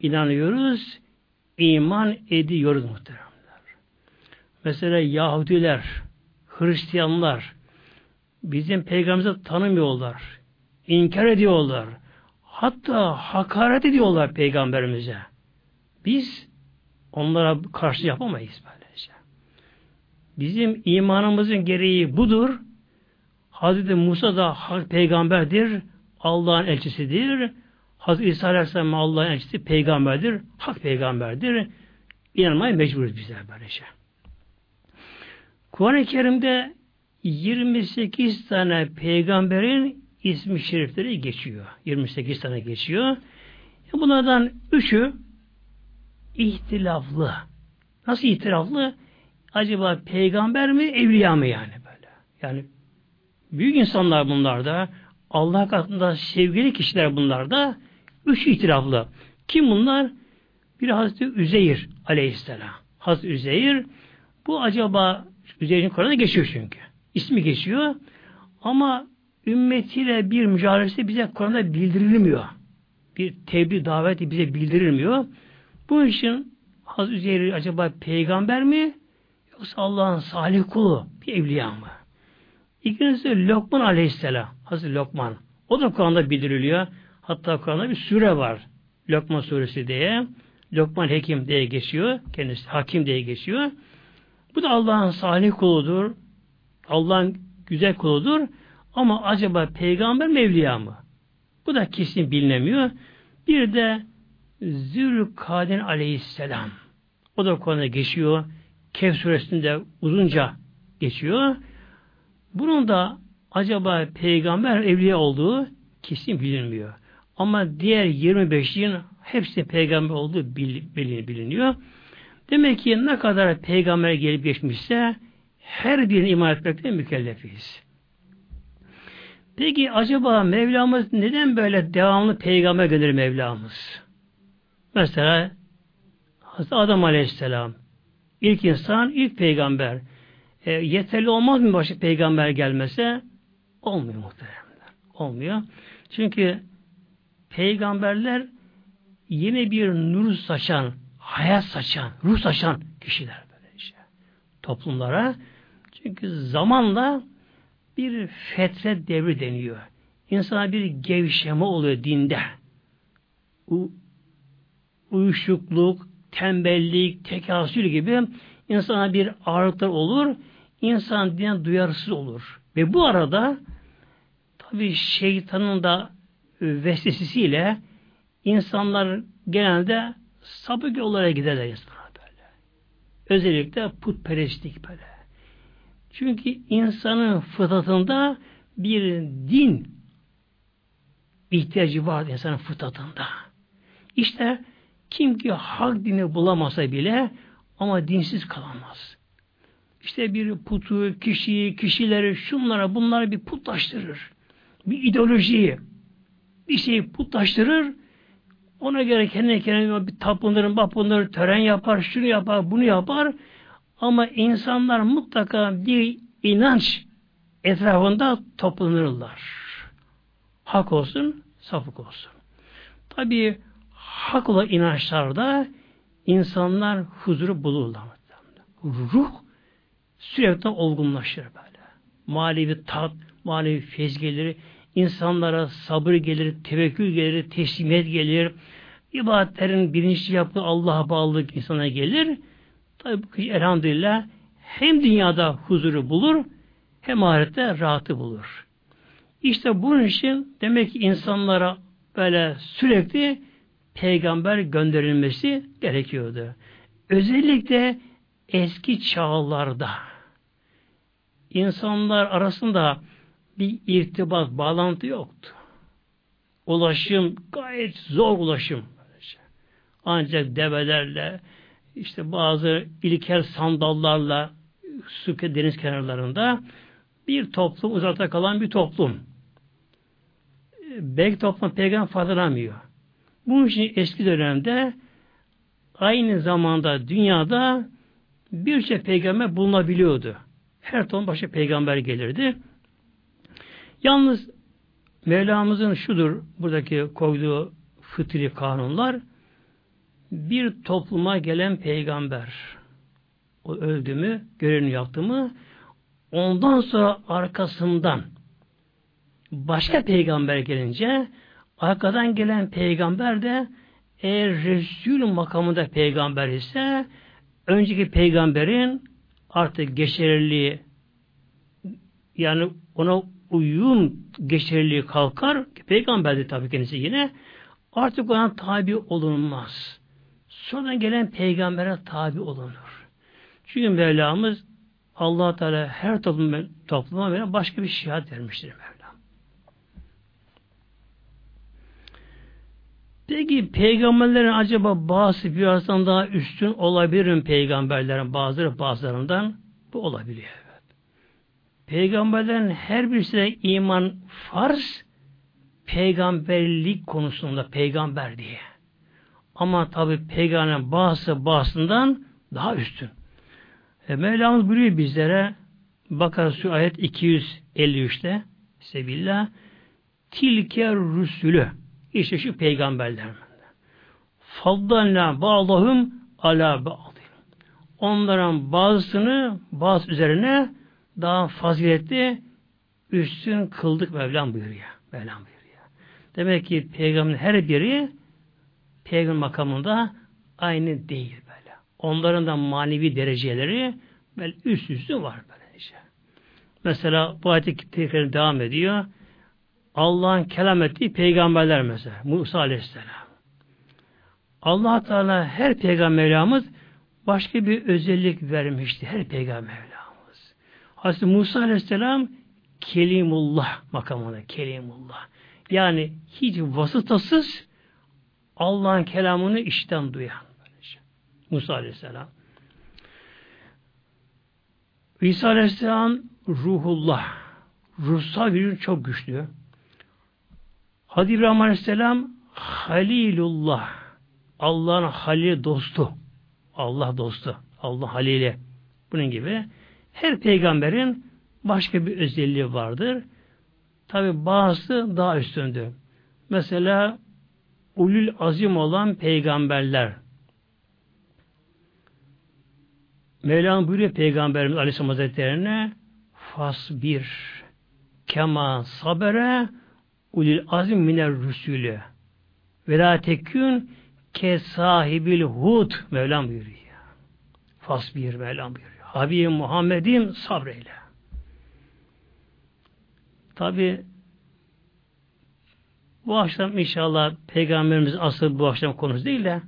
inanıyoruz, iman ediyoruz muhteremler. Mesela Yahudiler, Hristiyanlar bizim peygamberimizi tanımıyorlar. inkar ediyorlar. Hatta hakaret ediyorlar peygamberimize. Biz onlara karşı yapamayız böylece. Bizim imanımızın gereği budur. Hazreti Musa da hak peygamberdir. Allah'ın elçisidir. Hazreti İsa Aleyhisselam Allah'ın elçisi peygamberdir. Hak peygamberdir. İnanmaya mecburuz bizler böylece. Kur'an-ı Kerim'de 28 tane peygamberin ismi şerifleri geçiyor. 28 tane geçiyor. Bunlardan üçü ihtilaflı. Nasıl ihtilaflı? Acaba peygamber mi, evliya mı yani böyle? Yani büyük insanlar bunlar da Allah katında sevgili kişiler bunlar da üç ihtilaflı. Kim bunlar? Bir Hazreti Üzeyir aleyhisselam. Hazreti Üzeyir bu acaba Üzeyir'in Kur'an'da geçiyor çünkü. İsmi geçiyor. Ama ümmetiyle bir mücadelesi bize Kur'an'da bildirilmiyor. Bir tebliğ daveti bize bildirilmiyor. Bu için Hazreti Üzeyir acaba peygamber mi? Yoksa Allah'ın salih kulu bir evliya mı? İkincisi Lokman aleyhisselam. Hazreti Lokman. O da Kur'an'da bildiriliyor. Hatta Kur'an'da bir sure var. Lokman suresi diye. Lokman Hekim diye geçiyor. Kendisi Hakim diye geçiyor. Bu da Allah'ın salih kuludur. Allah'ın güzel kuludur. Ama acaba peygamber mi evliya mı? Bu da kesin bilinemiyor. Bir de Zülkaden aleyhisselam. O da konuda geçiyor. Kehf suresinde uzunca geçiyor. Bunun da acaba peygamber evliya olduğu kesin bilinmiyor. Ama diğer 25'in hepsi peygamber olduğu biliniyor. Demek ki ne kadar peygamber gelip geçmişse her birine iman etmekle mükellefiz. Peki acaba Mevlamız neden böyle devamlı peygamber gönderir Mevlamız? Mesela Hazreti Adam Aleyhisselam ilk insan, ilk peygamber. E, yeterli olmaz mı başka peygamber gelmese? Olmuyor muhteremler. Olmuyor. Çünkü peygamberler yine bir nur saçan, hayat saçan, ruh saçan kişiler böyle işte. Toplumlara. Çünkü zamanla bir fetret devri deniyor. İnsana bir gevşeme oluyor dinde. Uyuşukluk, tembellik, tekasül gibi insana bir ağırlıklar olur. İnsan dine duyarsız olur. Ve bu arada tabi şeytanın da vesvesesiyle insanlar genelde sapık yollara giderler insanlar böyle. Özellikle putperestlik böyle. Çünkü insanın fıtratında bir din ihtiyacı var insanın fıtratında. İşte kim ki hak dini bulamasa bile ama dinsiz kalamaz. İşte bir putu, kişiyi, kişileri, şunlara, bunlara bir putlaştırır. Bir ideolojiyi, bir şeyi putlaştırır. Ona göre kendi kendine bir tapınır, bapınır, tören yapar, şunu yapar, bunu yapar. Ama insanlar mutlaka bir inanç etrafında toplanırlar. Hak olsun, sapık olsun. Tabi hak olan inançlarda insanlar huzuru bulurlar. Ruh sürekli olgunlaşır böyle. Manevi tat, manevi fez gelir, insanlara sabır gelir, tevekkül gelir, teslimiyet gelir, ibadetlerin bilinçli yaptığı Allah'a bağlılık insana gelir. Tabi elhamdülillah hem dünyada huzuru bulur, hem ahirette rahatı bulur. İşte bunun için demek ki insanlara böyle sürekli peygamber gönderilmesi gerekiyordu. Özellikle eski çağlarda insanlar arasında bir irtibat, bağlantı yoktu. Ulaşım gayet zor ulaşım. Ancak develerle, işte bazı ilkel sandallarla su deniz kenarlarında bir toplum, uzakta kalan bir toplum. Belki toplum peygamber faydalanmıyor. Bunun için eski dönemde aynı zamanda dünyada birçok peygamber bulunabiliyordu. Her ton başka peygamber gelirdi. Yalnız Mevlamızın şudur buradaki koyduğu fıtri kanunlar bir topluma gelen peygamber o öldü mü, görevini yaptı mı ondan sonra arkasından başka peygamber gelince arkadan gelen peygamber de eğer Resul makamında peygamber ise önceki peygamberin artık geçerliliği yani ona uyum geçerliliği kalkar. Peygamberdi tabii kendisi yine. Artık ona tabi olunmaz. Sonradan gelen peygambere tabi olunur. Çünkü Mevlamız allah Teala her toplum, topluma veren başka bir şihat vermiştir Mevlam. Peki peygamberlerin acaba bazı birazdan daha üstün olabilir mi peygamberlerin bazıları bazılarından? Bu olabiliyor. Evet. Peygamberlerin her birisine iman farz peygamberlik konusunda peygamber diye. Ama tabi peygamberin bazısı bazısından daha üstün. E, Mevlamız buyuruyor bizlere Bakara Su ayet 253'te Sebillah Tilke Rüsülü işte şu peygamberler. Faddalna bağlahum ala ba'd. Onların bazısını bazı üzerine daha faziletli üstün kıldık Mevlam buyuruyor. Mevlam buyuruyor. Demek ki peygamberin her biri peygamber makamında aynı değil böyle. Onların da manevi dereceleri böyle üst üstü var böylece. Mesela bu ayet devam ediyor. Allah'ın kelam ettiği peygamberler mesela. Musa Aleyhisselam. allah Teala her peygamberimiz başka bir özellik vermişti. Her peygamberimiz. Hazreti Musa Aleyhisselam Kelimullah makamında. Kelimullah. Yani hiç vasıtasız Allah'ın kelamını işten duyan. Musa Aleyhisselam. İsa Aleyhisselam ruhullah. Ruhsal gücü çok güçlü. Hadi İbrahim Aleyhisselam Halilullah. Allah'ın halil dostu. Allah dostu. Allah halili. Bunun gibi her peygamberin başka bir özelliği vardır. Tabi bazısı daha üstündür. Mesela ulul azim olan peygamberler. Mevlana buyuruyor Peygamberimiz Aleyhisselam Hazretleri'ne fasbir kema sabere ulil azim miner rüsülü ve la tekün ke sahibil hud Mevlam buyuruyor. Fasbir Mevlam buyuruyor. Habibim Muhammed'im sabreyle. Tabi bu akşam inşallah Peygamberimiz asıl bu akşam konusu değil de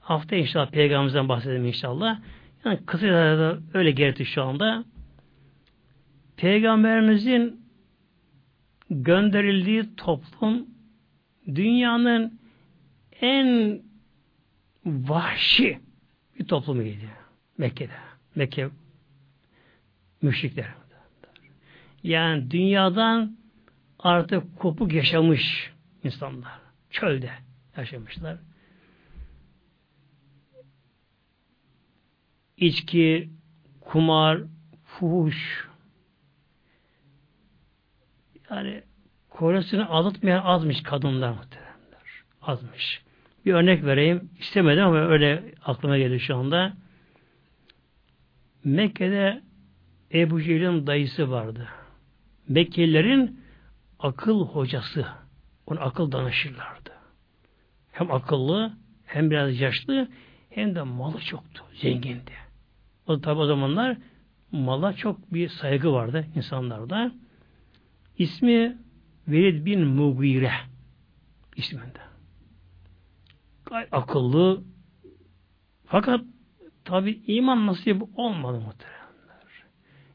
hafta inşallah Peygamberimizden bahsedelim inşallah. Yani kısa da öyle gerekti şu anda. Peygamberimizin gönderildiği toplum dünyanın en vahşi bir toplumuydu. Mekke'de. Mekke müşrikler. Yani dünyadan artık kopuk yaşamış insanlar. Çölde yaşamışlar. İçki, kumar, fuhuş, yani kocasını aldatmayan azmış kadınlar muhtemelenler. Azmış. Bir örnek vereyim. İstemedim ama öyle aklıma geldi şu anda. Mekke'de Ebu Cehil'in dayısı vardı. Mekkelilerin akıl hocası. Ona akıl danışırlardı. Hem akıllı, hem biraz yaşlı, hem de malı çoktu, zengindi. O tabi o zamanlar mala çok bir saygı vardı insanlarda. İsmi Velid bin Mugire isminde. Gayet akıllı fakat tabi iman nasip olmadı muhteremler.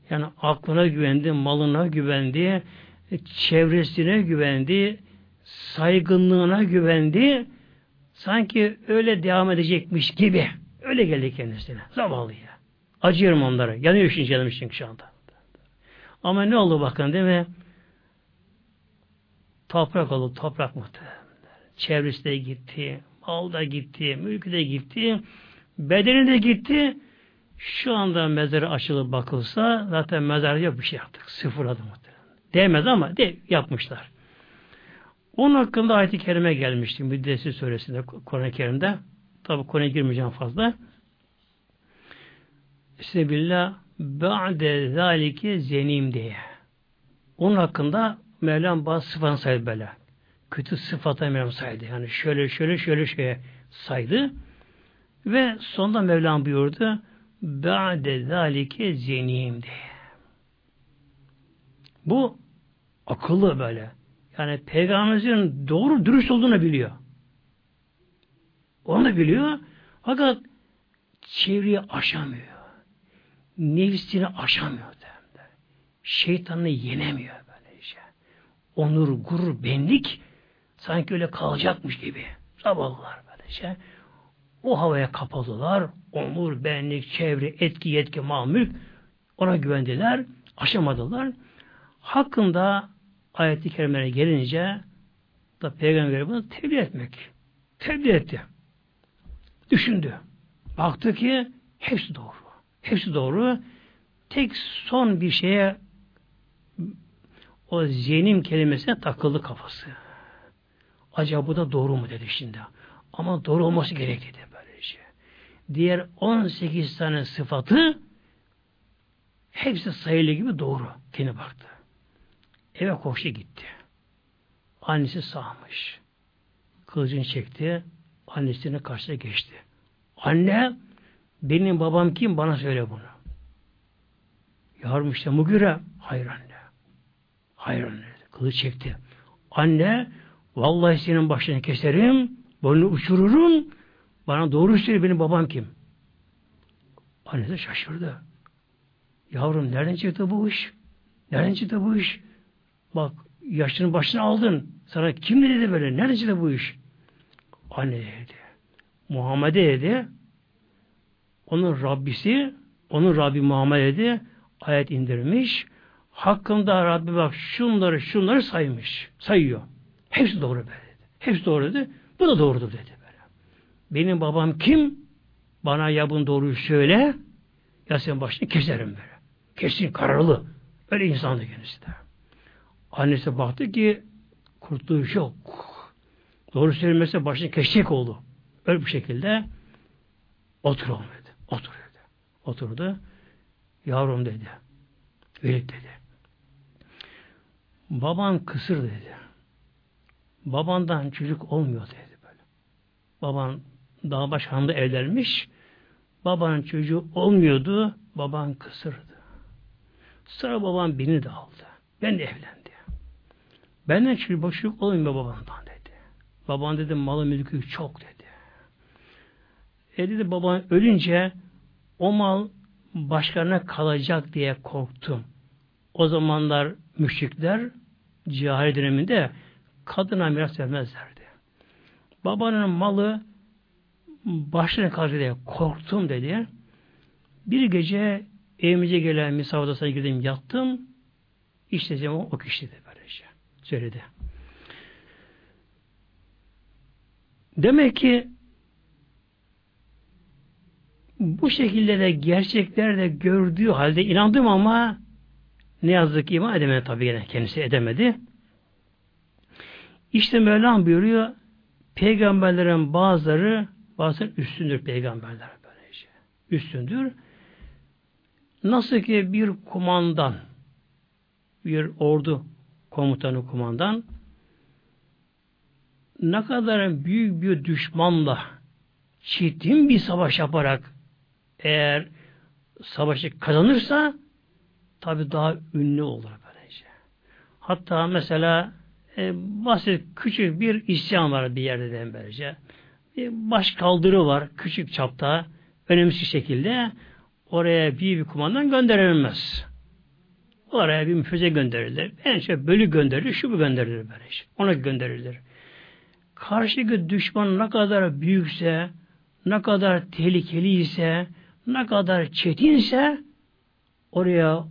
Yani aklına güvendi, malına güvendi, çevresine güvendi, saygınlığına güvendi. Sanki öyle devam edecekmiş gibi. Öyle geldi kendisine. Zavallıya. Acıyorum onlara. Yanıyor şimdi canım şu anda. Ama ne oldu bakın değil mi? Toprak oldu, toprak muhtemelen. Çevresi de gitti, mal da gitti, mülkü de gitti, bedeni de gitti. Şu anda mezarı açılıp bakılsa zaten mezar yok bir şey yaptık. Sıfırladı muhtemelen. Değmez ama de, yapmışlar. Onun hakkında ayet-i kerime gelmişti. Müddessir suresinde, Kur'an-ı Kerim'de. Tabi konuya girmeyeceğim fazla. Sebillah ba'de zalike zenim diye. Onun hakkında Mevlam bazı sıfatını saydı böyle. Kötü sıfatı Mevlam saydı. Yani şöyle şöyle şöyle şeye saydı. Ve sonunda Mevlam buyurdu Ba'de zalike zenim diye. Bu akıllı böyle. Yani peygamberimizin doğru dürüst olduğunu biliyor. Onu da biliyor. Fakat çevreyi aşamıyor. Nefsini aşamıyor. Şeytanını yenemiyor onur, gurur, benlik sanki öyle kalacakmış gibi. Zavallılar böylece. O havaya kapalılar. Onur, benlik, çevre, etki, yetki, mal, ona güvendiler. Aşamadılar. Hakkında ayet-i kerimelere gelince da peygamber bunu tebliğ etmek. Tebliğ etti. Düşündü. Baktı ki hepsi doğru. Hepsi doğru. Tek son bir şeye o zenim kelimesine takıldı kafası. Acaba bu da doğru mu dedi şimdi. Ama doğru olması gerek dedi böylece. Diğer 18 tane sıfatı hepsi sayılı gibi doğru. Kendi baktı. Eve koştu gitti. Annesi sağmış. Kılıcını çekti. Annesine karşıya geçti. Anne benim babam kim? Bana söyle bunu. Yavrum işte Mugire. Hayır anne. Hayır anne. Kılıç çekti. Anne vallahi senin başını keserim. Boynunu uçururum. Bana doğru söyle benim babam kim? Anne de şaşırdı. Yavrum nereden çıktı bu iş? Nereden çıktı bu iş? Bak yaşını başına aldın. Sana kim dedi böyle? Nereden çıktı bu iş? Anne dedi. Muhammed'e dedi. Onun Rabbisi, onun Rabbi Muhammed dedi. Ayet indirmiş. Hakkında Rabbi bak şunları şunları saymış. Sayıyor. Hepsi doğru dedi. Hepsi doğru dedi. Bu da doğrudur dedi böyle. Benim babam kim? Bana ya bunu doğruyu söyle ya sen başını keserim böyle. Kesin kararlı. Öyle insandı kendisi de. Annesi baktı ki kurtuluş yok. Doğru söylemesi başını kesecek oldu. Öyle bir şekilde otur olmadı. Otur dedi. Oturdu. Yavrum dedi. Velid dedi. Baban kısır dedi. Babandan çocuk olmuyor dedi böyle. Baban daha başkanında evlenmiş. Babanın çocuğu olmuyordu. Baban kısırdı. Sonra babam beni de aldı. Ben de evlendi. Benden çocuk boşluk olmuyor babamdan dedi. Baban dedi malı mülkü çok dedi. E dedi baban ölünce o mal başkalarına kalacak diye korktum. O zamanlar müşrikler cihari döneminde kadına miras vermezlerdi. Babanın malı başlarına kalacak diye korktum dedi. Bir gece evimize gelen misafir odasına girdim yattım. İşte o, o kişi de böylece. Söyledi. Demek ki bu şekilde de gerçeklerde gördüğü halde inandım ama ne yazık ki iman edemedi tabi gene kendisi edemedi. İşte Mevlam buyuruyor peygamberlerin bazıları bazen üstündür peygamberler böylece. Üstündür. Nasıl ki bir kumandan bir ordu komutanı kumandan ne kadar büyük bir düşmanla çetin bir savaş yaparak eğer savaşı kazanırsa tabi daha ünlü olur böylece. Hatta mesela e, basit küçük bir isyan var bir yerde de böylece. Bir baş kaldırı var küçük çapta önemsiz şekilde oraya bir, bir kumandan gönderilmez. Oraya bir müfeze gönderilir. En çok bölü gönderilir, şu bu gönderilir böylece. Ona gönderilir. Karşıdaki düşman ne kadar büyükse, ne kadar tehlikeli ise, ne kadar çetinse oraya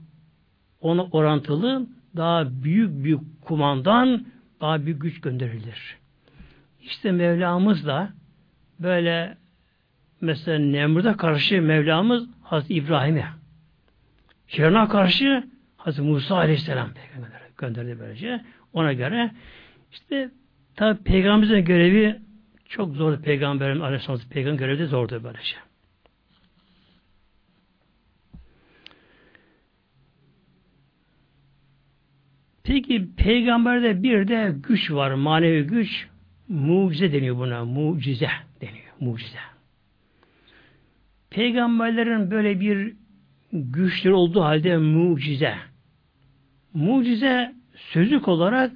ona orantılı daha büyük bir kumandan daha büyük güç gönderilir. İşte Mevlamız da böyle mesela Nemrut'a karşı Mevlamız Hazreti İbrahim'e Firavun'a karşı Hazreti Musa Aleyhisselam peygamberlere gönderdi böylece. Ona göre işte tabi peygamberimizin görevi çok zordu peygamberin Aleyhisselam peygamber görevi de zordu böylece. Peki peygamberde bir de güç var, manevi güç. Mucize deniyor buna, mucize deniyor, mucize. Peygamberlerin böyle bir güçleri olduğu halde mucize. Mucize sözlük olarak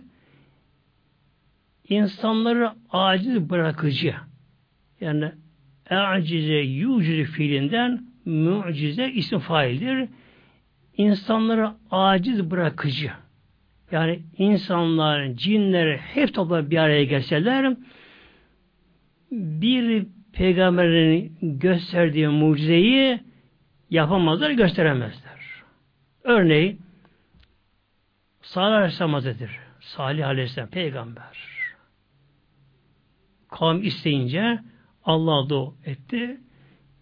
insanları aciz bırakıcı. Yani acize yucize fiilinden mucize isim faildir. İnsanları aciz bırakıcı. Yani insanlar, cinler hep topla bir araya gelseler bir peygamberin gösterdiği mucizeyi yapamazlar, gösteremezler. Örneğin Salih Aleyhisselam Hazretleri, Salih Aleyhisselam peygamber. Kavim isteyince Allah da etti.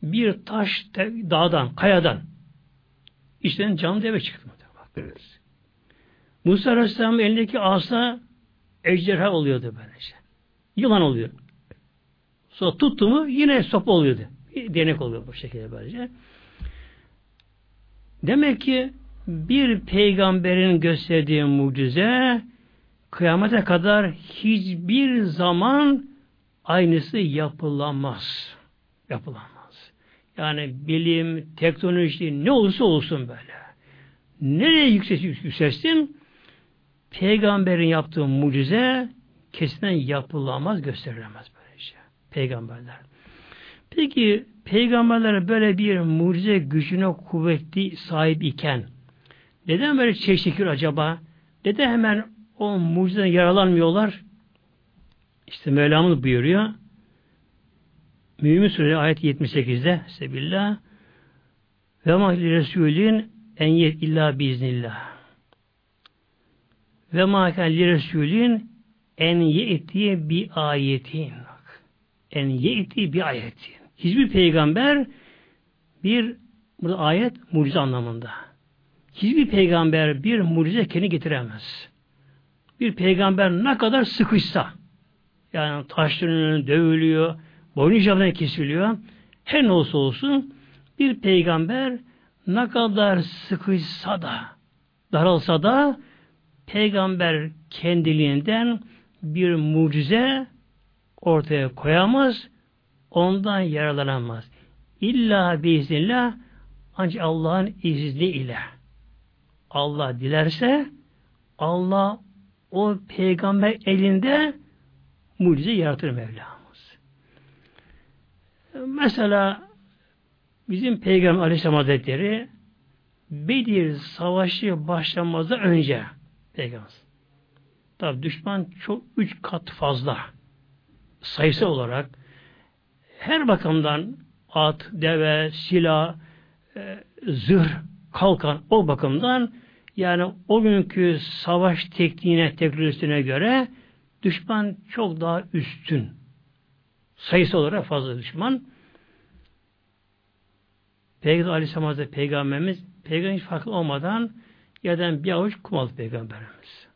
Bir taş dağdan, kayadan içten canlı deve çıktı. Evet. Musa Aleyhisselam elindeki asa ejderha oluyordu böylece. Yılan oluyor. Sonra tuttu mu yine sopa oluyordu. Denek oluyor bu şekilde böylece. Demek ki bir peygamberin gösterdiği mucize kıyamete kadar hiçbir zaman aynısı yapılamaz. Yapılamaz. Yani bilim, teknoloji ne olursa olsun böyle. Nereye yükselsin? Peygamberin yaptığı mucize kesinlikle yapılamaz, gösterilemez böyle şey. Peygamberler. Peki peygamberler böyle bir mucize gücüne kuvvetli sahip iken neden böyle çeşitli acaba? Neden hemen o mucizeden yaralanmıyorlar? İşte Mevlamız buyuruyor. Mümin Suresi ayet 78'de Sebillah ve mahli Resulün en yet illa biiznillah ve mahli Resulün en yeti bir ayetin en yeti bir ayetin hiçbir peygamber bir burada ayet mucize anlamında. Hiçbir peygamber bir mucize kendi getiremez. Bir peygamber ne kadar sıkışsa yani taşların dövülüyor, boynu icabına kesiliyor. Her ne olsa olsun bir peygamber ne kadar sıkışsa da daralsa da peygamber kendiliğinden bir mucize ortaya koyamaz, ondan yararlanamaz. İlla biiznillah ancak Allah'ın izniyle. Allah dilerse Allah o peygamber elinde mucize yaratır Mevlamız. Mesela bizim Peygamber Aleyhisselam Hazretleri Bedir Savaşı başlamazdan önce Peygamber tabi düşman çok üç kat fazla sayısı olarak her bakımdan at, deve, silah, e, zırh, kalkan o bakımdan yani o günkü savaş tekniğine, teknolojisine göre Düşman çok daha üstün. Sayısı olarak fazla düşman. Peygamber Aleyhisselam Hazretleri Peygamberimiz Peygamber hiç farklı olmadan yerden bir avuç kum aldı Peygamberimiz.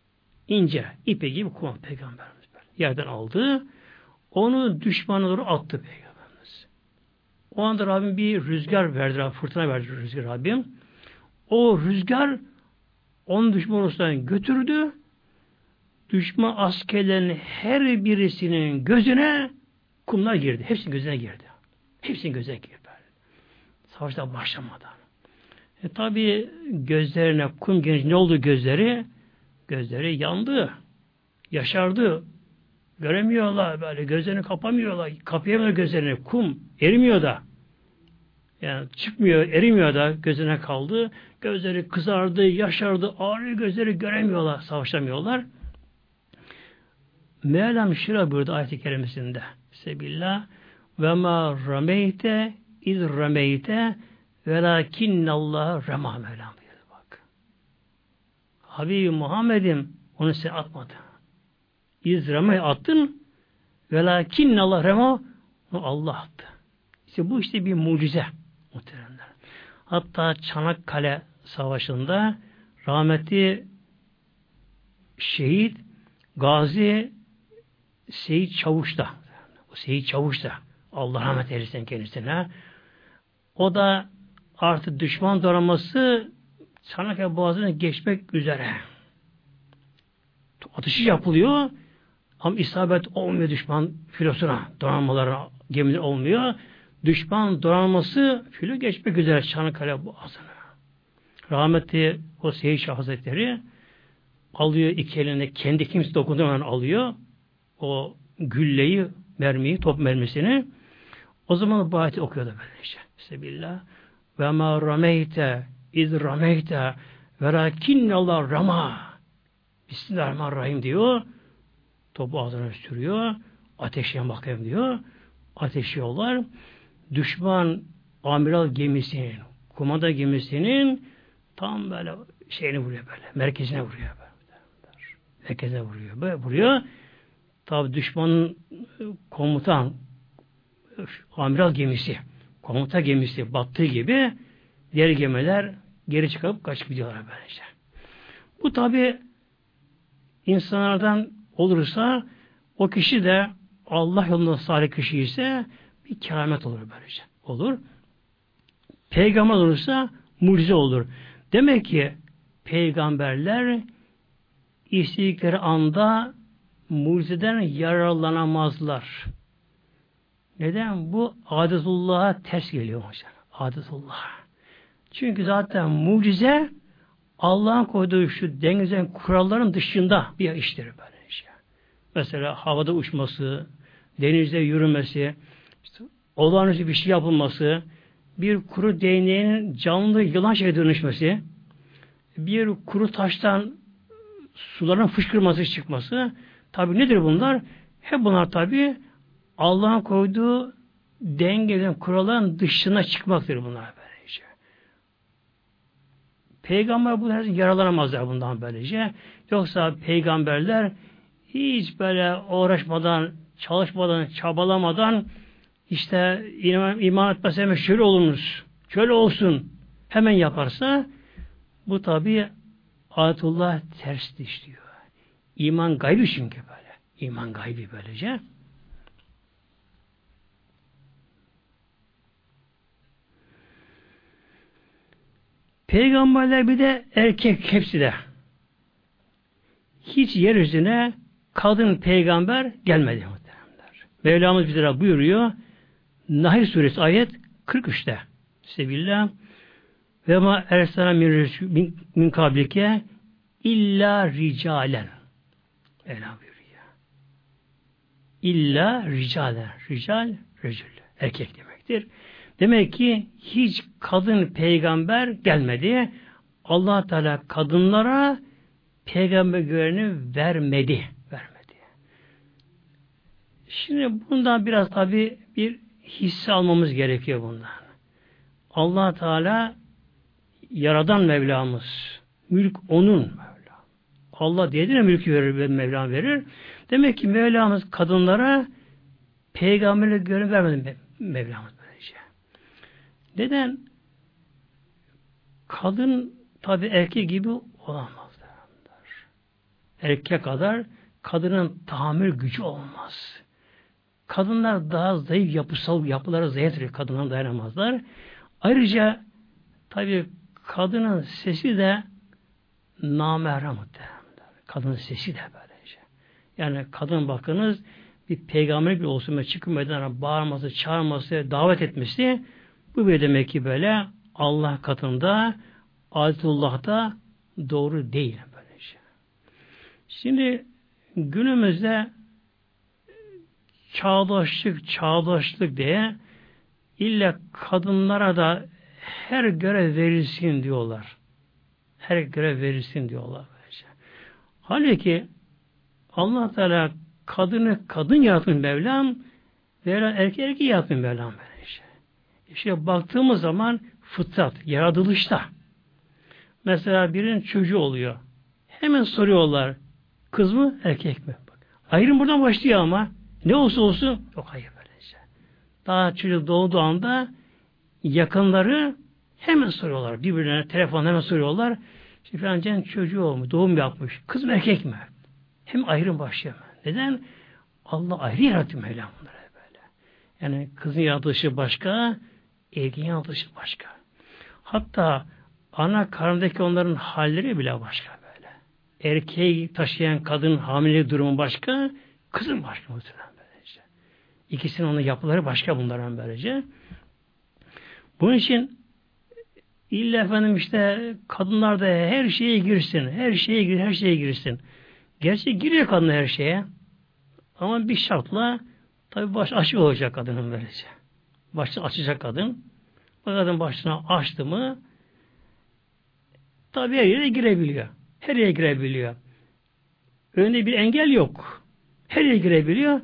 İnce, ipe gibi kum aldı Peygamberimiz. Yerden aldı. Onu düşmana doğru attı Peygamberimiz. O anda Rabbim bir rüzgar verdi, fırtına verdi rüzgar Rabbim. O rüzgar onun düşman orasından götürdü düşman askerlerin her birisinin gözüne kumlar girdi. Hepsinin gözüne girdi. Hepsinin gözüne girdi. Savaşta başlamadan. E tabi gözlerine kum gelince ne oldu gözleri? Gözleri yandı. Yaşardı. Göremiyorlar böyle. Gözlerini kapamıyorlar. Kapayamıyor gözlerini. Kum erimiyor da. Yani çıkmıyor, erimiyor da gözüne kaldı. Gözleri kızardı, yaşardı, ağrıyor gözleri göremiyorlar, savaşamıyorlar. Mevlam şira buyurdu ayet-i kerimesinde. Sebillah ve ma rameyte iz rameyte velakinnallah rema Mevlam bak. Habibim Muhammed'im onu sen atmadı. İz ramey attın velakinnallah rema onu Allah attı. İşte bu işte bir mucize muhteremler. Hatta Çanakkale Savaşı'nda rahmetli şehit Gazi Seyit Çavuş da o Seyit Çavuş da Allah rahmet eylesin kendisine. O da artık düşman donanması Çanakkale Boğazı'na geçmek üzere. Atışı yapılıyor ama isabet olmuyor düşman filosuna, donanmaları gemiler olmuyor. Düşman donanması filo geçmek üzere Çanakkale Boğazı'na. Rahmetli o Şah Hazretleri alıyor iki elinde kendi kimse dokunduğundan alıyor o gülleyi, mermiyi, top mermisini o zaman bu ayeti okuyordu böyle işte. Bismillah. Ve ma rameyte iz rameyte ve Allah rama Bismillahirrahmanirrahim diyor. Topu ağzına sürüyor. Ateşe bakayım diyor. ateşiyorlar. Düşman amiral gemisinin, kumanda gemisinin tam böyle şeyini vuruyor böyle. Merkezine vuruyor böyle. Merkezine vuruyor. Böyle vuruyor. Tabi düşmanın komutan amiral gemisi, komuta gemisi battığı gibi diğer gemiler geri çıkıp kaçıp gidiyorlar böylece. Bu tabi insanlardan olursa o kişi de Allah yolunda salih kişi ise bir keramet olur böylece. Olur. Peygamber olursa mucize olur. Demek ki peygamberler istedikleri anda mucizeden yararlanamazlar. Neden? Bu adetullah'a ters geliyor hocam. Adetullah. Çünkü zaten mucize Allah'ın koyduğu şu dengezen kuralların dışında bir iştir böyle şey. Mesela havada uçması, denizde yürümesi, işte olağanüstü bir şey yapılması, bir kuru değneğin canlı yılan şeye dönüşmesi, bir kuru taştan suların fışkırması çıkması, tabi nedir bunlar? Hep bunlar tabi Allah'ın koyduğu dengeden kuralların dışına çıkmaktır bunlar böylece. Peygamber bu yaralanamazlar bundan böylece. Yoksa peygamberler hiç böyle uğraşmadan, çalışmadan, çabalamadan işte iman, iman etmese şöyle olunuz, şöyle olsun hemen yaparsa bu tabi ayetullah ters işliyor. İman gaybi çünkü böyle. İman gaybi böylece. Peygamberler bir de erkek hepsi de. Hiç yeryüzüne kadın peygamber gelmedi muhtemelenler. Mevlamız bize buyuruyor. Nahil suresi ayet 43'te. Sebillah ve ma ersana min, kablike illa ricalen. Mevla buyuruyor. İlla ricalen. Rical, recül. Erkek demektir. Demek ki hiç kadın peygamber gelmedi. allah Teala kadınlara peygamber görevini vermedi. Vermedi. Şimdi bundan biraz tabi bir hisse almamız gerekiyor bundan. allah Teala yaradan Mevlamız. Mülk onun Mevla. Allah diye de mülkü verir, Mevlam verir. Demek ki Mevlamız kadınlara peygamberlik görev vermedi Mevlamız. Neden? Kadın tabi erkek gibi olamazlar. Erkek kadar kadının tahammül gücü olmaz. Kadınlar daha zayıf yapısal yapılara zayıftır. Kadınlar dayanamazlar. Ayrıca tabi kadının sesi de namerem Kadının sesi de böylece. Yani kadın bakınız bir peygamber bir olsun ve çıkıp meydana bağırması, çağırması, davet etmesi bu bir demek ki böyle Allah katında Adetullah'ta doğru değil böylece. Şey. Şimdi günümüzde çağdaşlık, çağdaşlık diye illa kadınlara da her görev verilsin diyorlar. Her görev verilsin diyorlar. Böylece. Halbuki Allah Teala kadını kadın yaratmış Mevlam veya erkek erkek yaratmış Mevlam. İşte baktığımız zaman fıtrat, yaratılışta. Mesela birinin çocuğu oluyor. Hemen soruyorlar. Kız mı, erkek mi? Bak. Ayrım buradan başlıyor ama. Ne olsa olsun. Yok hayır böylece. Daha çocuk doğduğu anda yakınları hemen soruyorlar. Birbirlerine telefonla hemen soruyorlar. İşte filancanın çocuğu olmuş, doğum yapmış. Kız mı erkek mi? Hem ayrım başlıyor. Neden? Allah ayrı yarattı Mevlam bunları böyle. Yani kızın yaratılışı başka, erkeğin yaratılışı başka. Hatta ana karnındaki onların halleri bile başka böyle. Erkeği taşıyan kadın hamile durumu başka, kızın başka muhtemelen böylece. İkisinin onun yapıları başka bunların böylece. Bunun için illa efendim işte kadınlar da her şeye girsin, her şeye gir, her şeye girsin. Gerçi giriyor kadın her şeye. Ama bir şartla tabi baş açık olacak kadının böylece başını açacak kadın. Bu kadın başına açtı mı tabi her yere girebiliyor. Her yere girebiliyor. Önünde bir engel yok. Her yere girebiliyor.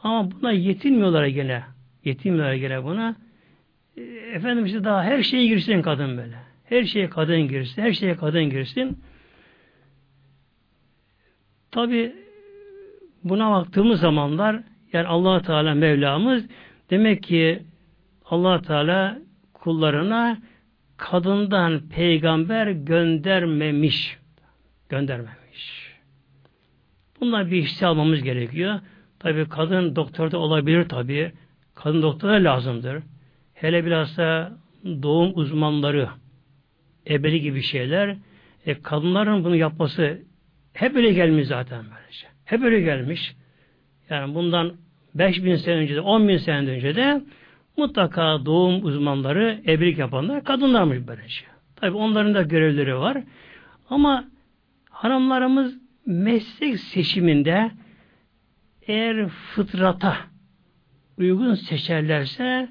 Ama buna yetinmiyorlar gene. Yetimler gele buna. E, efendim işte daha her şeye girsin kadın böyle. Her şeye kadın girsin, her şeye kadın girsin. Tabi buna baktığımız zamanlar yani allah Teala Mevlamız demek ki allah Teala kullarına kadından peygamber göndermemiş. Göndermemiş. Bundan bir işe almamız gerekiyor. Tabi kadın doktorda olabilir tabi. Kadın doktora lazımdır. Hele bilhassa doğum uzmanları, ebeli gibi şeyler. E, kadınların bunu yapması hep öyle gelmiş zaten böylece. Hep öyle gelmiş. Yani bundan 5000 sene önce de 10 bin sene önce de mutlaka doğum uzmanları, ebelik yapanlar kadınlarmış böylece. Tabi onların da görevleri var. Ama hanımlarımız meslek seçiminde eğer fıtrata uygun seçerlerse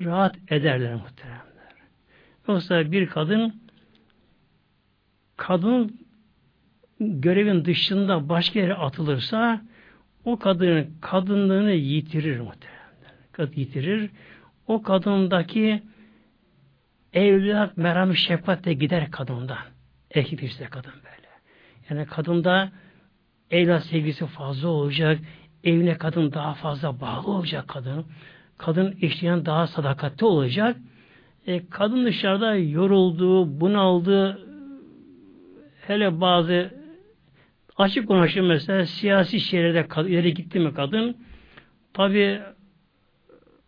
rahat ederler muhteremler. Yoksa bir kadın kadın görevin dışında başka yere atılırsa o kadının kadınlığını yitirir muhteremler. Kadın yitirir. O kadındaki evlilik meramı şefkat de gider kadından. Erkek işte kadın böyle. Yani kadında evlat sevgisi fazla olacak, evine kadın daha fazla bağlı olacak kadın. Kadın eşliğine daha sadakatli olacak. E, kadın dışarıda yoruldu, bunaldı, hele bazı açık konuşayım mesela siyasi şeylerde ileri gitti mi kadın tabi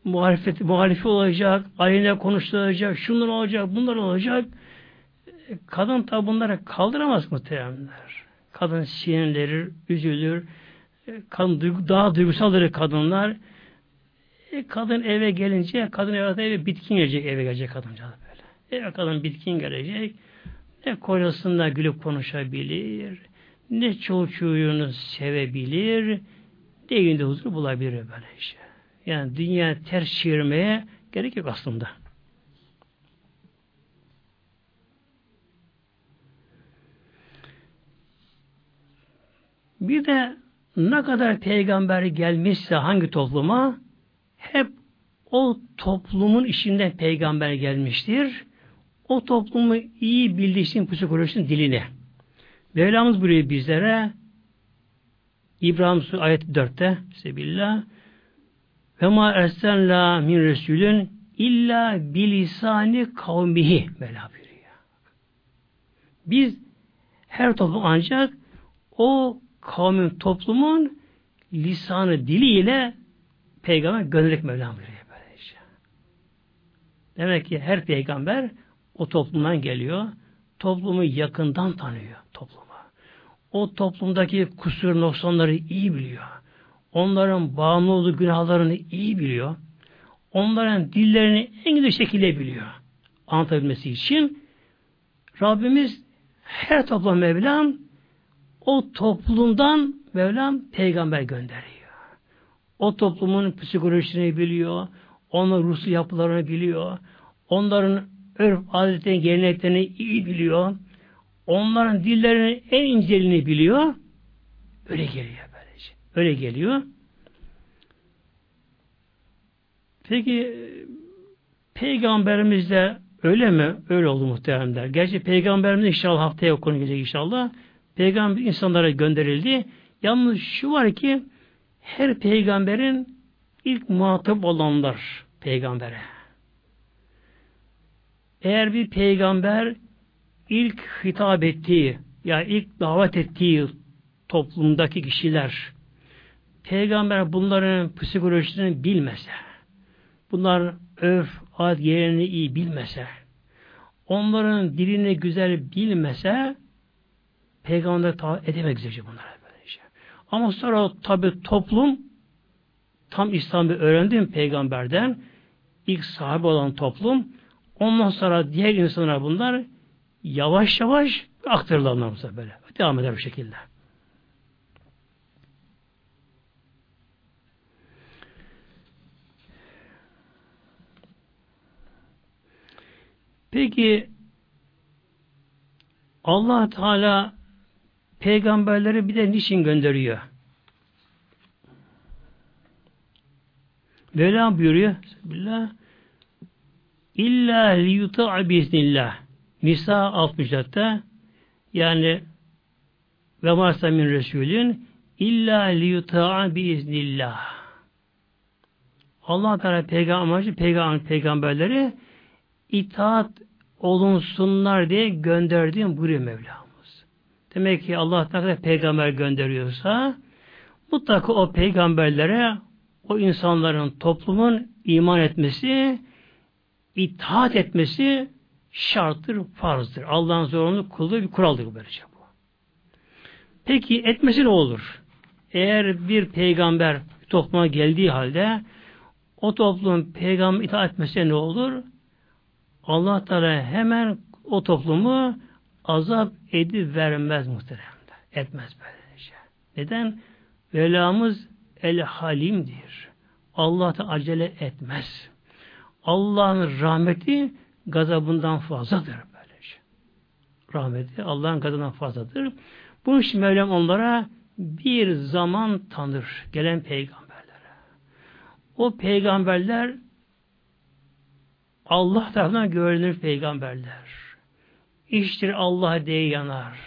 muhalefet, muhalifi olacak, aleyhine konuşulacak, şunlar olacak, bunlar olacak. E, kadın tabi bunları kaldıramaz muhteremler. Kadın sinirlenir, üzülür. E, kadın daha duygusaldır kadınlar. E, kadın eve gelince, kadın eve, eve bitkin gelecek, eve gelecek kadıncağız böyle. Eve kadın bitkin gelecek. Ne kocasında gülüp konuşabilir, ne çocuğunu sevebilir, ne evinde huzur bulabilir böyle işte. Yani dünya ters çevirmeye gerek yok aslında. Bir de ne kadar peygamber gelmişse hangi topluma hep o toplumun içinden peygamber gelmiştir. O toplumu iyi bildiği psikolojisinin diline. Mevlamız burayı bizlere İbrahim Suresi ayet 4'te Sebillah ve ma ersenla min resulün illa bilisani kavmihi buyuruyor. Biz her toplum ancak o kavmin toplumun lisanı diliyle peygamber göndererek Mevlam buyuruyor. Böylece. Demek ki her peygamber o toplumdan geliyor. Toplumu yakından tanıyor topluma. O toplumdaki kusur noksanları iyi biliyor. Onların bağımlı olduğu günahlarını iyi biliyor. Onların dillerini en güzel şekilde biliyor. Anlatabilmesi için Rabbimiz her toplum Mevlam o toplumdan Mevlam peygamber gönderiyor. O toplumun psikolojisini biliyor, onların ruhsal yapılarını biliyor, onların örf adetlerini, geleneklerini iyi biliyor. Onların dillerini en inceliğini biliyor. Öyle geliyor. Öyle geliyor. Peki Peygamberimiz de öyle mi? Öyle oldu muhteremler. Gerçi Peygamberimiz inşallah haftaya konu gelecek inşallah. Peygamber insanlara gönderildi. Yalnız şu var ki her peygamberin ilk muhatap olanlar peygambere. Eğer bir peygamber ilk hitap ettiği ya yani ilk davet ettiği toplumdaki kişiler peygamber bunların psikolojisini bilmese bunların öf, ad yerini iyi bilmese onların dilini güzel bilmese peygamber tabi edemek üzere bunlara böylece. Ama sonra tabi toplum tam İslam'ı öğrendim peygamberden ilk sahibi olan toplum Ondan sonra diğer insanlar bunlar yavaş yavaş aktarılanlarımıza böyle. Devam eder bu şekilde. Peki Allah Teala peygamberleri bir de niçin gönderiyor? Mevlam buyuruyor. Bismillah. İlla liyuta'a biiznillah. Nisa 64'te yani ve varsa min Resulün illa liyuta'a biiznillah. Allah Teala peygamber, peygamber peygamberleri itaat olunsunlar diye gönderdiğim buyuruyor Mevlamız. Demek ki Allah Teala peygamber gönderiyorsa mutlaka o peygamberlere o insanların toplumun iman etmesi itaat etmesi şarttır, farzdır. Allah'ın zorunlu kıldığı bir kuraldır böylece bu. Peki etmesi ne olur? Eğer bir peygamber topluma geldiği halde o toplum peygamber itaat etmese ne olur? Allah Teala hemen o toplumu azap edip vermez muhteremler. Etmez böylece. Neden? Velamız el halimdir. Allah da acele etmez. Allah'ın rahmeti gazabından fazladır böylece. Rahmeti Allah'ın gazabından fazladır. Bunun için Mevlam onlara bir zaman tanır gelen peygamberlere. O peygamberler Allah tarafından görünür peygamberler. İştir Allah diye yanar.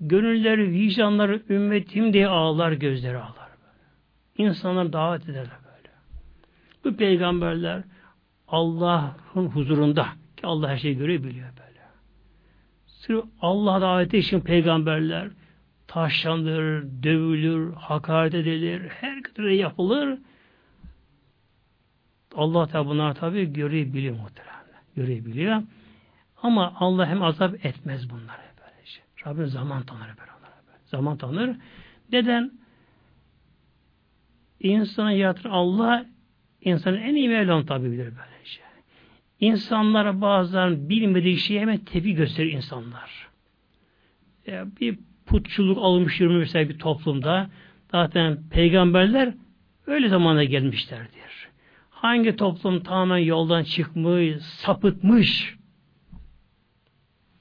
Gönülleri, vicdanları ümmetim diye ağlar, gözleri ağlar. İnsanlar davet ederler böyle. Bu peygamberler Allah'ın huzurunda ki Allah her şeyi görebiliyor böyle. Sırf Allah daveti için peygamberler taşlanır, dövülür, hakaret edilir, her türlü yapılır. Allah da bunlar tabi görebiliyor muhtemelen. Görebiliyor. Ama Allah hem azap etmez bunları böylece. Rabbim zaman tanır böyle onlara. Zaman tanır. Neden? İnsanı yaratır Allah insanın en iyi Mevlam tabi bilir böylece. İnsanlara bazen bilmediği şeyi hemen tepki gösterir insanlar. Ya bir putçuluk alınmış yürümüş mesela bir toplumda zaten peygamberler öyle zamanda gelmişlerdir. Hangi toplum tamamen yoldan çıkmış, sapıtmış,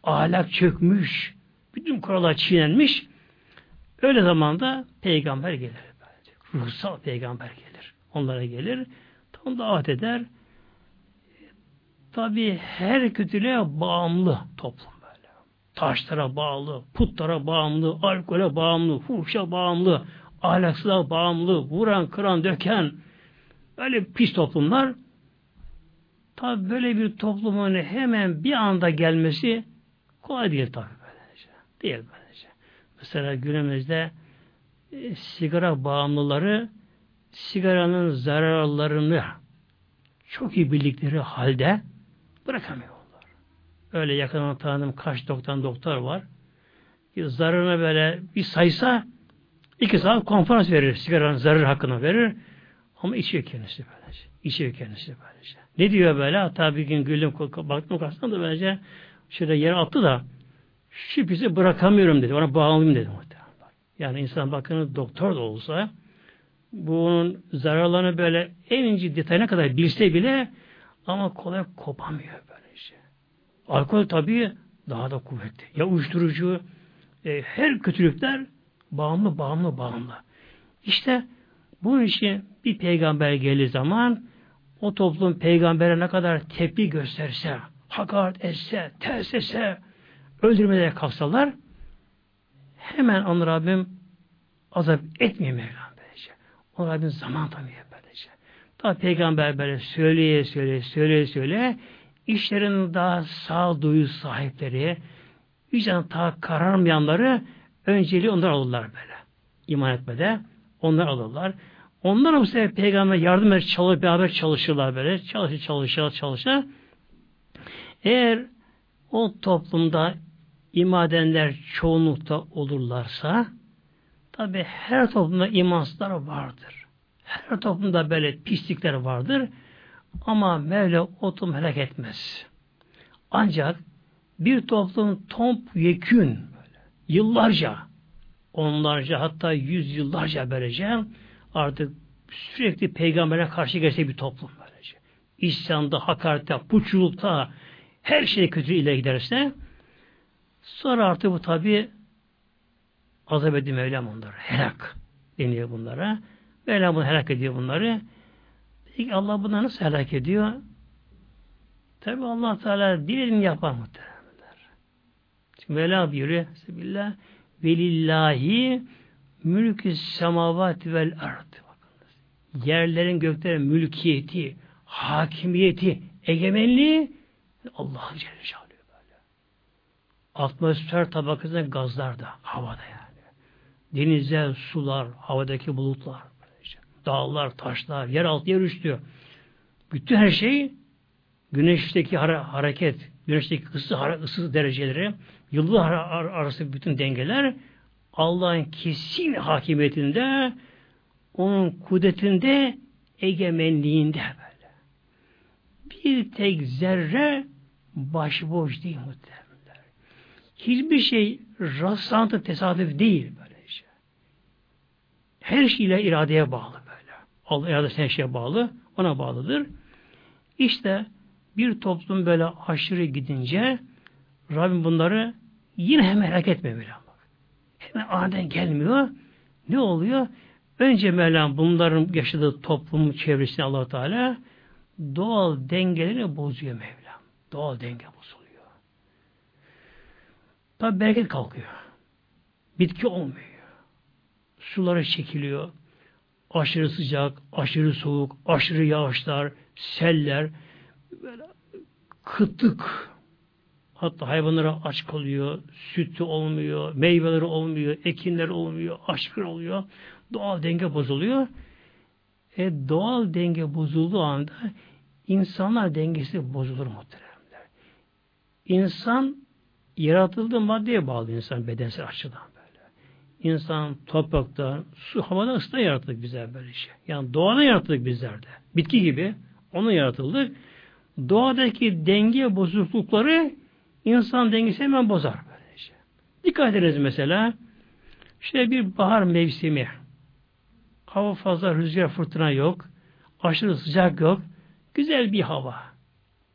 ahlak çökmüş, bütün kurallar çiğnenmiş, öyle zamanda peygamber gelir. Ruhsal peygamber gelir. Onlara gelir. Tam davet eder. Tabi her kötülüğe bağımlı toplum böyle. Taşlara bağlı, putlara bağımlı, alkole bağımlı, fuhşa bağımlı, ahlaksızlığa bağımlı, vuran, kıran, döken, Öyle pis toplumlar tabi böyle bir toplumun hemen bir anda gelmesi kolay değil tabi böylece. Değil böylece. Mesela günümüzde e, sigara bağımlıları sigaranın zararlarını çok iyi bildikleri halde bırakamıyorlar. Öyle yakından tanıdığım kaç doktor doktor var. Zararını böyle bir saysa iki saat konferans verir. Sigaranın zararı hakkında verir. Ama içiyor kendisi böylece. İçiyor kendisi böylece. Ne diyor böyle? Hatta bir gün güldüm baktım karşısına da böylece şöyle yere attı da şu pisi bırakamıyorum dedi. Ona bağlıyım dedi muhtemelen. Yani insan bakın doktor da olsa bunun zararlarını böyle en ince detayına kadar bilse bile ama kolay kopamıyor böyle şey. Alkol tabii daha da kuvvetli. Ya uyuşturucu e, her kötülükler bağımlı bağımlı bağımlı. İşte bu işi bir peygamber gelir zaman o toplum peygambere ne kadar tepki gösterse, hakaret etse, ters etse, öldürmeye kalksalar hemen onu Rabbim azap etmiyor Mevlam böylece. Onu Rabbim zaman tanıyor böylece. Daha peygamber böyle söyleye söyleye söyleye söyleye işlerin daha sağduyu sahipleri vicdan daha kararmayanları önceliği onlar alırlar böyle. İman etmede onlar alırlar. Onlar bu sefer peygamber yardım eder, çalışır, beraber çalışırlar böyle. Çalışır, çalışır, çalışır. Eğer o toplumda imadenler çoğunlukta olurlarsa tabi her toplumda imansızlar vardır. Her toplumda böyle pislikler vardır. Ama Mevla o toplum helak etmez. Ancak bir toplum tomp yekün yıllarca onlarca hatta yüz yıllarca böylece artık sürekli peygambere karşı gelse bir toplum böylece. İsyanda, hakarette, puçulukta her şey kötü ile giderse sonra artık bu tabi azap ediyor Mevlam onları. Helak deniyor bunlara. Mevlam bunu helak ediyor bunları. Peki Allah bunları nasıl helak ediyor? Tabi allah Teala dilediğini yapar muhtemelenler. Şimdi Mevla buyuruyor. Bismillah. Velillahi mülkü semavati vel ard. Yerlerin göklerin mülkiyeti, hakimiyeti, egemenliği Allah'ın Celle Celaluhu böyle. Atmosfer tabakasında gazlar da havada yani. Denizler, sular, havadaki bulutlar, dağlar, taşlar, yer altı, yer üstü. Bütün her şey güneşteki hareket, güneşteki ısı, ısı dereceleri, yıldız arası bütün dengeler Allah'ın kesin hakimiyetinde, onun kudretinde, egemenliğinde böyle. Bir tek zerre başboş değil muhtemelen. Hiçbir şey rastlantı tesadüf değil böyle şey. Her şeyle iradeye bağlı böyle. Allah iradesi her şeye bağlı. Ona bağlıdır. İşte bir toplum böyle aşırı gidince Rabbim bunları yine hemen merak etmiyor böyle. Hemen aniden gelmiyor. Ne oluyor? Önce Mevlam bunların yaşadığı toplum çevresinde allah Teala doğal dengeleri bozuyor Mevlam. Doğal denge bozuluyor. Tabi bereket kalkıyor. Bitki olmuyor. Suları çekiliyor. Aşırı sıcak, aşırı soğuk, aşırı yağışlar, seller, böyle kıtlık, hatta hayvanlara aç kalıyor, sütü olmuyor, meyveleri olmuyor, ekinleri olmuyor, aşkır oluyor, doğal denge bozuluyor. E, doğal denge bozulduğu anda insanlar dengesi bozulur muhteremler. İnsan yaratıldığı maddeye bağlı insan bedensel açıdan böyle. İnsan topraktan, su, havadan ısıdan yaratıldık bizler böyle şey. Yani doğada yaratıldık bizler de. Bitki gibi onu yaratıldık. Doğadaki denge bozuklukları insan dengesi hemen bozar böylece. Dikkat ediniz mesela işte bir bahar mevsimi. Hava fazla rüzgar fırtına yok. Aşırı sıcak yok. Güzel bir hava.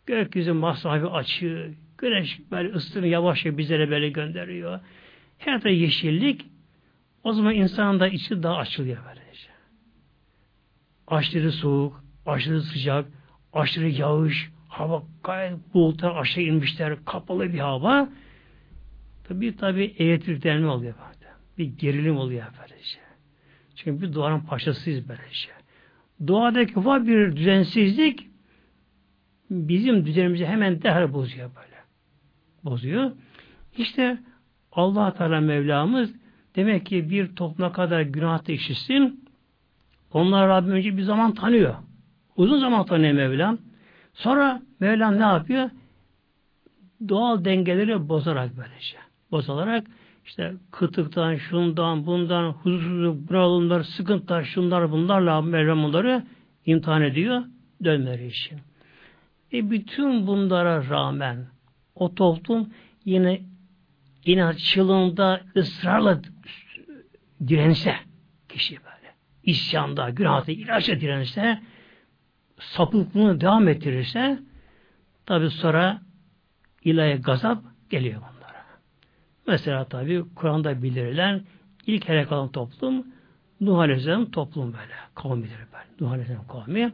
Gökyüzü masrafı açık. Güneş böyle ısını yavaş yavaş bizlere böyle gönderiyor. Her tarafı yeşillik. O zaman insanın da içi daha açılıyor böylece. Aşırı soğuk, aşırı sıcak, aşırı yağış, hava gayet bulutlar aşağı inmişler, kapalı bir hava. Tabi tabi elektriklenme oluyor böyle. Bir gerilim oluyor böylece. Çünkü bir doğanın paşasıyız böylece. Doğadaki var bir düzensizlik bizim düzenimizi hemen derhal bozuyor böyle. Bozuyor. İşte allah Teala Mevlamız demek ki bir topluma kadar günah da işitsin. Onlar Rabbim önce bir zaman tanıyor. Uzun zaman tanıyor Mevlam. Sonra Mevlam ne yapıyor? Doğal dengeleri bozarak böylece. Bozularak işte kıtıktan, şundan, bundan, huzursuzluk, bunalımlar, sıkıntılar, şunlar, bunlarla Mevlam onları imtihan ediyor dönmeleri için. E bütün bunlara rağmen o toplum yine inatçılığında ısrarla dirense kişi böyle isyanda, günahda, ilaçla dirense sapıklığını devam ettirirse tabi sonra ilahi gazap geliyor onlara. Mesela tabi Kur'an'da bildirilen ilk helak olan toplum Nuh Aleyhisselam toplum böyle. Kavmidir böyle. Nuh Aleyhisselam kavmi.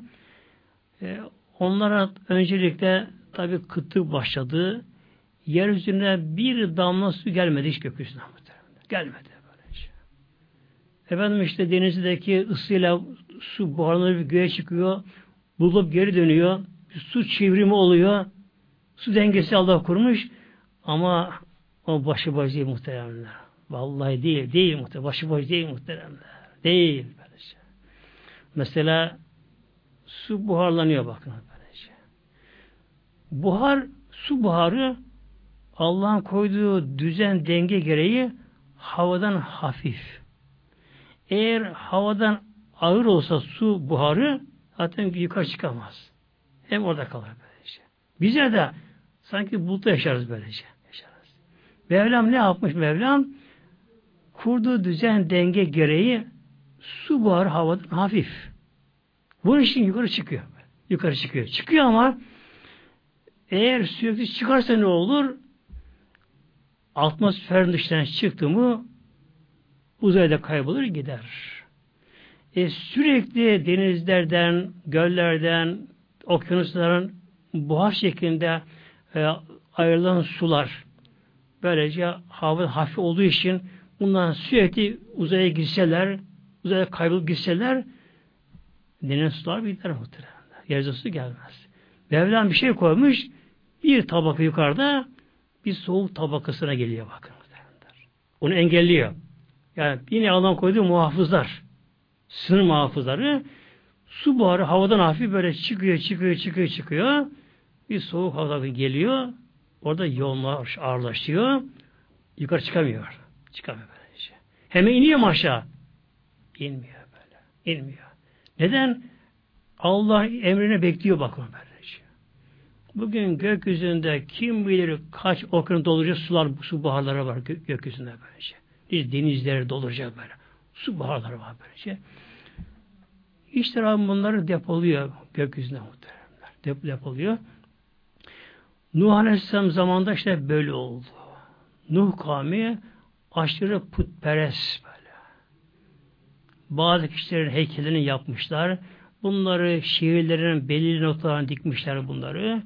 Ee, onlara öncelikle tabi kıtlık başladı. Yeryüzüne bir damla su gelmedi hiç gökyüzüne. Gelmedi böylece. Efendim işte denizdeki ısıyla su buharlanıp göğe çıkıyor bulup geri dönüyor. Su çevrimi oluyor. Su dengesi Allah kurmuş. Ama o başı baş değil muhteremler. Vallahi değil, değil muhterem. Başı baş değil muhteremler. Değil. Mesela su buharlanıyor bakın. Böylece. Buhar, su buharı Allah'ın koyduğu düzen denge gereği havadan hafif. Eğer havadan ağır olsa su buharı zaten yukarı çıkamaz. Hem orada kalır böylece. Bize de sanki bulutta yaşarız böylece. Yaşarız. Mevlam ne yapmış Mevlam? Kurduğu düzen denge gereği su buharı havadan hafif. Bunun için yukarı çıkıyor. Yukarı çıkıyor. Çıkıyor ama eğer sürekli çıkarsa ne olur? Atmosferin dışından çıktı mı uzayda kaybolur gider. E, sürekli denizlerden, göllerden, okyanusların buhar şeklinde e, ayrılan sular böylece hava hafif olduğu için bundan sürekli uzaya gitseler, uzaya kaybolup gitseler deniz sular biter muhtemelen. Yeryüzü su gelmez. Mevlam bir şey koymuş, bir tabaka yukarıda bir soğuk tabakasına geliyor bakın. Onu engelliyor. Yani yine Allah koyduğu muhafızlar, sınır muhafızları su buharı havadan hafif böyle çıkıyor, çıkıyor, çıkıyor, çıkıyor. Bir soğuk hava geliyor. Orada yoğunlar ağırlaşıyor. Yukarı çıkamıyor. Çıkamıyor böylece. Hemen iniyor mu aşağı? İnmiyor böyle. İnmiyor. Neden? Allah emrine bekliyor bakın böylece. Bugün gökyüzünde kim bilir kaç okyanus dolacak sular, su buharları var gö gökyüzünde böylece. Bir denizleri dolacak böyle. Su buharları var böylece. İşte Rabbim bunları depoluyor gökyüzünde muhteremler. Dep depoluyor. Nuh Aleyhisselam zamanında işte böyle oldu. Nuh kavmi aşırı putperest böyle. Bazı kişilerin heykelini yapmışlar. Bunları şiirlerin belirli noktalarına dikmişler bunları.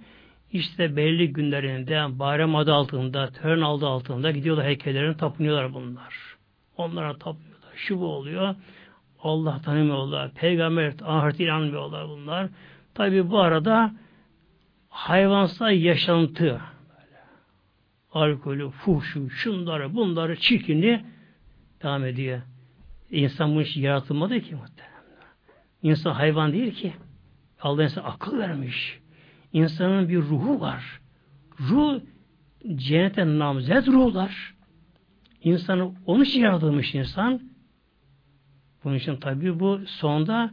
İşte belli günlerinde bayram adı altında, tören adı altında gidiyorlar heykellerini tapınıyorlar bunlar. Onlara tapıyorlar. Şu bu oluyor. Allah tanımıyorlar. Peygamber ahiret inanmıyorlar bunlar. Tabi bu arada hayvansal yaşantı alkolü, fuhşu, şunları, bunları, çirkini devam ediyor. İnsan bu iş yaratılmadı ki muhtemelen. İnsan hayvan değil ki. Allah insan akıl vermiş. İnsanın bir ruhu var. Ruh cennete namzet ruhlar. İnsanı onun için yaratılmış insan. Bunun için tabi bu sonda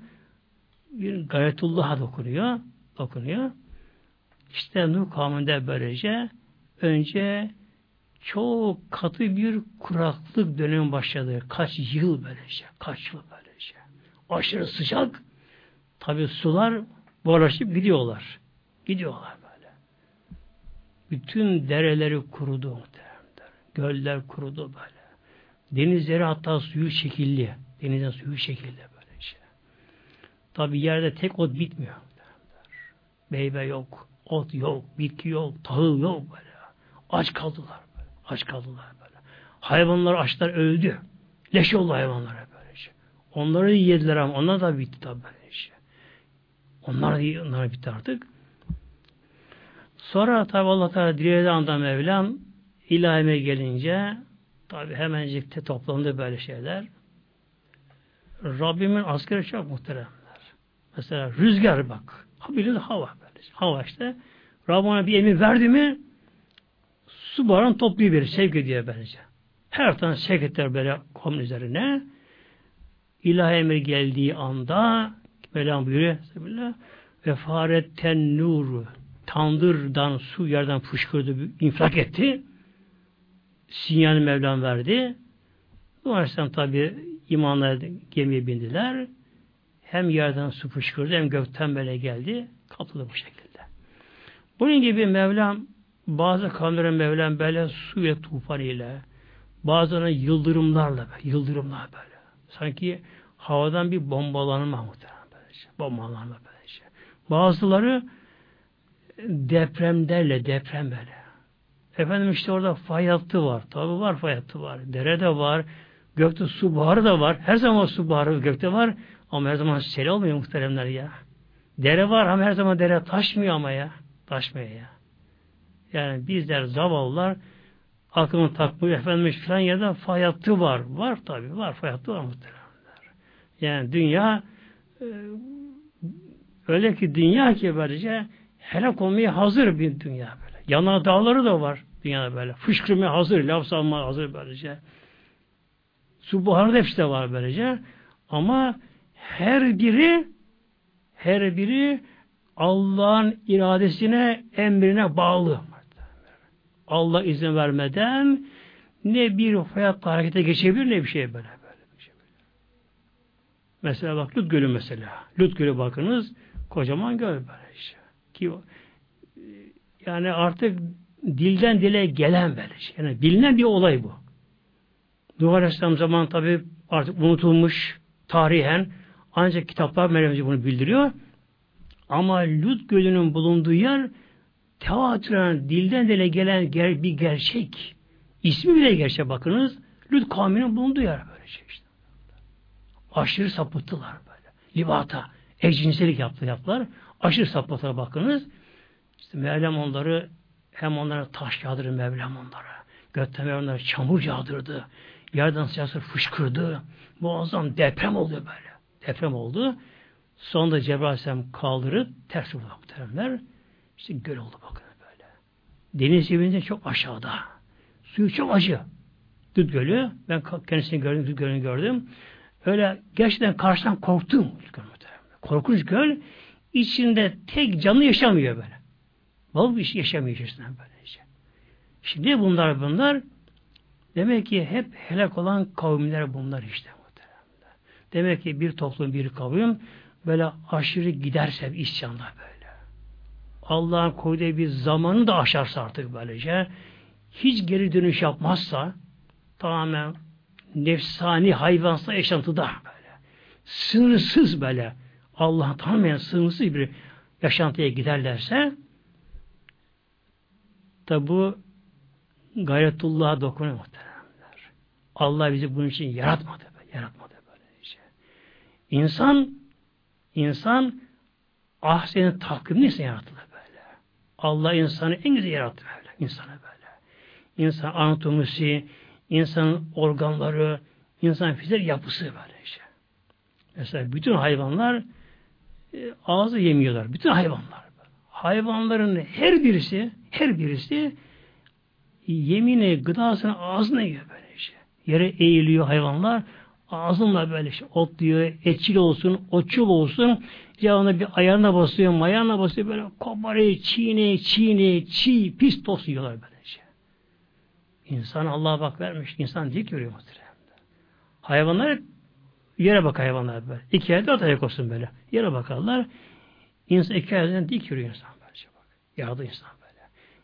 bir gayretullah'a dokunuyor. Dokunuyor. İşte Nuh kavminde böylece önce çok katı bir kuraklık dönemi başladı. Kaç yıl böylece. Kaç yıl böylece. Aşırı sıcak. Tabi sular buharlaşıp gidiyorlar. Gidiyorlar böyle. Bütün dereleri kurudu. Göller kurudu böyle. Denizleri hatta suyu şekilli. Denizden suyu şekilde böylece. Tabi yerde tek ot bitmiyor. Meyve yok ot yok, bitki yok, tahıl yok böyle. Aç kaldılar böyle. Aç kaldılar böyle. Hayvanlar açlar öldü. Leş oldu hayvanlara böylece. Onları yediler ama onlar da bitti tabi böylece. Onlar da onlar bitti artık. Sonra tabi Allah Teala dilediği anda Mevlam ilahime gelince tabi hemencik toplandı böyle şeyler. Rabbimin askeri çok muhteremler. Mesela rüzgar bak. Ha bilir hava. Hava işte. Rabbana bir emir verdi mi su baran topluyor bir sevk ediyor bence. Her tane sevk eder böyle kum üzerine. İlahi emir geldiği anda Mevlam buyuruyor ve faretten nuru tandırdan su yerden fışkırdı, infilak etti. Sinyal Mevlam verdi. Bu Aleyhisselam tabi imanla gemiye bindiler. Hem yerden su fışkırdı hem gökten böyle geldi. Kapıldı bu şekilde. Bunun gibi Mevlam bazı kavimlerin Mevlam böyle su ve tufan ile bazılarına yıldırımlarla yıldırımlar böyle. Sanki havadan bir bombalanma muhtemelen böylece. Bombalanma böylece. Bazıları depremlerle deprem böyle. Efendim işte orada fay hattı var. Tabi var fay hattı var. Dere de var. Gökte su buharı da var. Her zaman su buharı gökte var. Ama her zaman sel olmuyor muhteremler ya. Dere var ama her zaman dere taşmıyor ama ya. Taşmıyor ya. Yani bizler zavallılar aklını takmıyor efendim filan yerde fay hattı var. Var tabi var fay hattı var muhteremler. Yani dünya e, öyle ki dünya ki böylece helak olmaya hazır bir dünya böyle. Yana dağları da var dünyada böyle. Fışkırmaya hazır, laf salmaya hazır böylece. Su buharı da hepsi de var böylece. Ama her biri her biri Allah'ın iradesine, emrine bağlı. Allah izin vermeden ne bir hayatta harekete geçebilir ne bir şey böyle. böyle bir şey böyle. Mesela bak Lut Gölü mesela. Lut Gölü bakınız kocaman göl böyle işte. Ki yani artık dilden dile gelen böyle şey. Yani bilinen bir olay bu. Nuh Aleyhisselam zaman tabi artık unutulmuş tarihen Ancak kitaplar Meryem'ci bunu bildiriyor. Ama Lut Gölü'nün bulunduğu yer tevatüren, dilden dile gelen ger bir gerçek. İsmi bile gerçek bakınız. Lut kavminin bulunduğu yer böyle şey işte. Aşırı sapıttılar böyle. Libata, ecinselik yaptı yaptılar. Aşırı sapıttılar bakınız. İşte Mevlam onları hem onlara taş yağdırır Mevlam onlara. Gökten onlara çamur yağdırdı. Yerden sıcaksı fışkırdı. Muazzam deprem oldu böyle. Deprem oldu. Sonunda Cebrail Aleyhisselam kaldırıp ters vurdu muhteremler. İşte göl oldu bakın böyle. Deniz seviyinde çok aşağıda. Suyu çok acı. Düt Gölü. Ben kendisini gördüm, Düt Gölü'nü gördüm. Öyle gerçekten karşıdan korktum. Korkunç göl. içinde tek canlı yaşamıyor böyle. Vallahi bir şey yaşamıyor içerisinde böylece. Şimdi bunlar bunlar demek ki hep helak olan kavimler bunlar işte. Demek ki bir toplum, bir kavim böyle aşırı giderse isyanda böyle. Allah'ın koyduğu bir zamanı da aşarsa artık böylece hiç geri dönüş yapmazsa tamamen nefsani hayvansa yaşantıda böyle. Sınırsız böyle Allah'ın tamamen sınırsız bir yaşantıya giderlerse tabi bu gayretullah'a dokunuyor muhteremler. Allah bizi bunun için yaratmadı. Yaratmadı böyle şey. İnsan insan ahsenin takvimini ise yaratılır böyle. Allah insanı en güzel yarattı böyle. İnsanı böyle. İnsan anatomisi, insanın organları, insan fiziksel yapısı böyle şey. Mesela bütün hayvanlar e, ağzı yemiyorlar. Bütün hayvanlar. Hayvanların her birisi her birisi yemini, gıdasını ağzına yiyor böyle şey. Yere eğiliyor hayvanlar. Ağzınla böyle şey otluyor. Etçil olsun, otçul olsun. Cevabına bir ayağına basıyor, mayağına basıyor. Böyle koparıyor, çiğne, çiğne, çiğ, pis toz yiyorlar böyle şey. İnsan Allah'a bak vermiş. İnsan dik görüyor muhtemelen. Hayvanlar yere bak hayvanlar böyle. İki ayda dört ayak olsun böyle. Yere bakarlar. İnsan iki aydan dik yürüyor insan. Şey bak. Yağdı insan.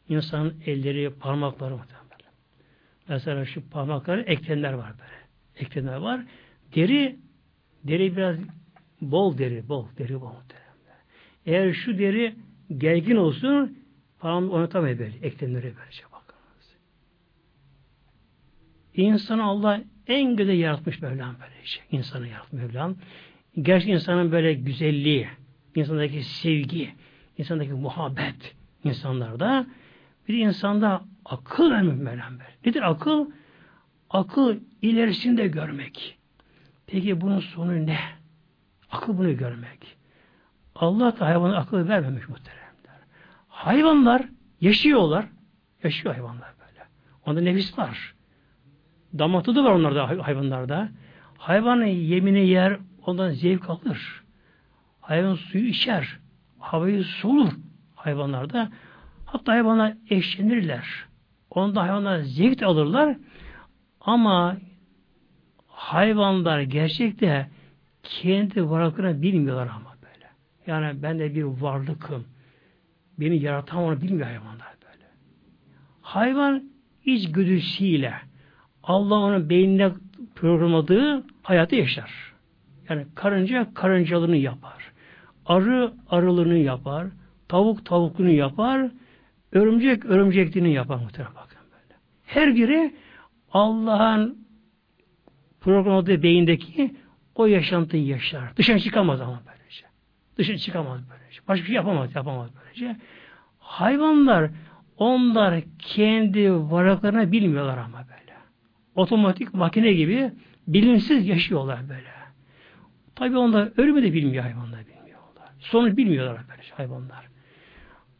İnsanın elleri, parmakları böyle. Mesela şu parmakları eklemler var böyle. Eklemler var. Deri deri biraz bol deri, bol deri bol muhtemelen. Eğer şu deri gergin olsun parmağını oynatamıyor böyle. Eklemleri böylece bakınız. İnsanı Allah en güzel yaratmış Mevlam böyle şey. İnsanı yaratmış Mevlam. Gerçi insanın böyle güzelliği, insandaki sevgi, insandaki muhabbet insanlarda bir insanda akıl Mevlam böyle. Nedir akıl? Akıl ilerisinde görmek. Peki bunun sonu ne? Akıl bunu görmek. Allah da hayvana akıl vermemiş muhteremler. Hayvanlar yaşıyorlar. Yaşıyor hayvanlar böyle. Onda nefis var. Damak tadı var onlarda hayvanlarda. Hayvanın yemini yer, ondan zevk alır. Hayvan suyu içer. Havayı solur hayvanlarda. Hatta hayvanlar eşlenirler. Onda hayvanlar zevk alırlar. Ama hayvanlar gerçekte kendi varlıklarını bilmiyorlar ama böyle. Yani ben de bir varlıkım. Beni yaratan onu bilmiyor hayvanlar böyle. Hayvan iç güdüsüyle Allah onun beynine programladığı hayatı yaşar. Yani karınca karıncalığını yapar. Arı arılığını yapar. Tavuk tavukluğunu yapar. Örümcek örümcekliğini yapar muhtemelen bakın böyle. Her biri Allah'ın programladığı beyindeki o yaşantıyı yaşar. Dışarı çıkamaz ama böylece. Dışarı çıkamaz böylece. Başka bir şey yapamaz, yapamaz böylece. Hayvanlar onlar kendi varlıklarını bilmiyorlar ama böyle. Otomatik makine gibi bilinçsiz yaşıyorlar böyle. Tabi onlar ölümü de bilmiyor hayvanlar bilmiyorlar. Sonu bilmiyorlar böyle hayvanlar.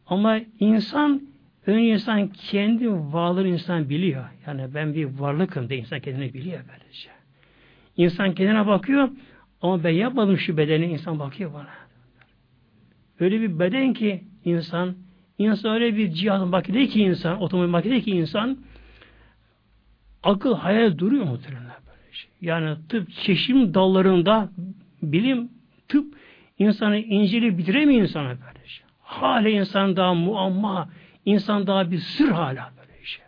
Ama insan önce insan kendi varlığını insan biliyor. Yani ben bir varlıkım de insan kendini biliyor böylece. İnsan kendine bakıyor ama ben yapmadım şu bedeni insan bakıyor bana. Öyle bir beden ki insan insan öyle bir cihazın makine ki insan otomobil makine ki insan akıl hayal duruyor muhtemelen böyle şey. Yani tıp çeşim dallarında bilim tıp insanı inceli bitiremiyor insana böyle. Hala insan daha muamma, insan daha bir sır hala böyle şey.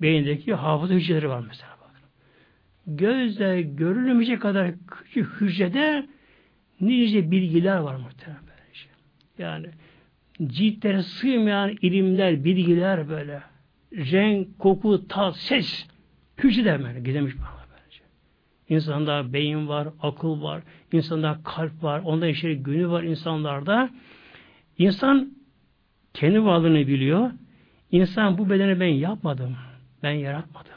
Beyindeki hafıza hücreleri var mesela bakın. gözle görülmeyecek kadar küçük hücrede nice bilgiler var muhtemelen. Yani ciltlere sığmayan ilimler, bilgiler böyle. Renk, koku, tat, ses. Hücrede böyle gidemiş bana bence. İnsanda beyin var, akıl var, insanda kalp var, onda işte günü var insanlarda. İnsan kendi varlığını biliyor. İnsan bu bedeni ben yapmadım. Ben yaratmadım.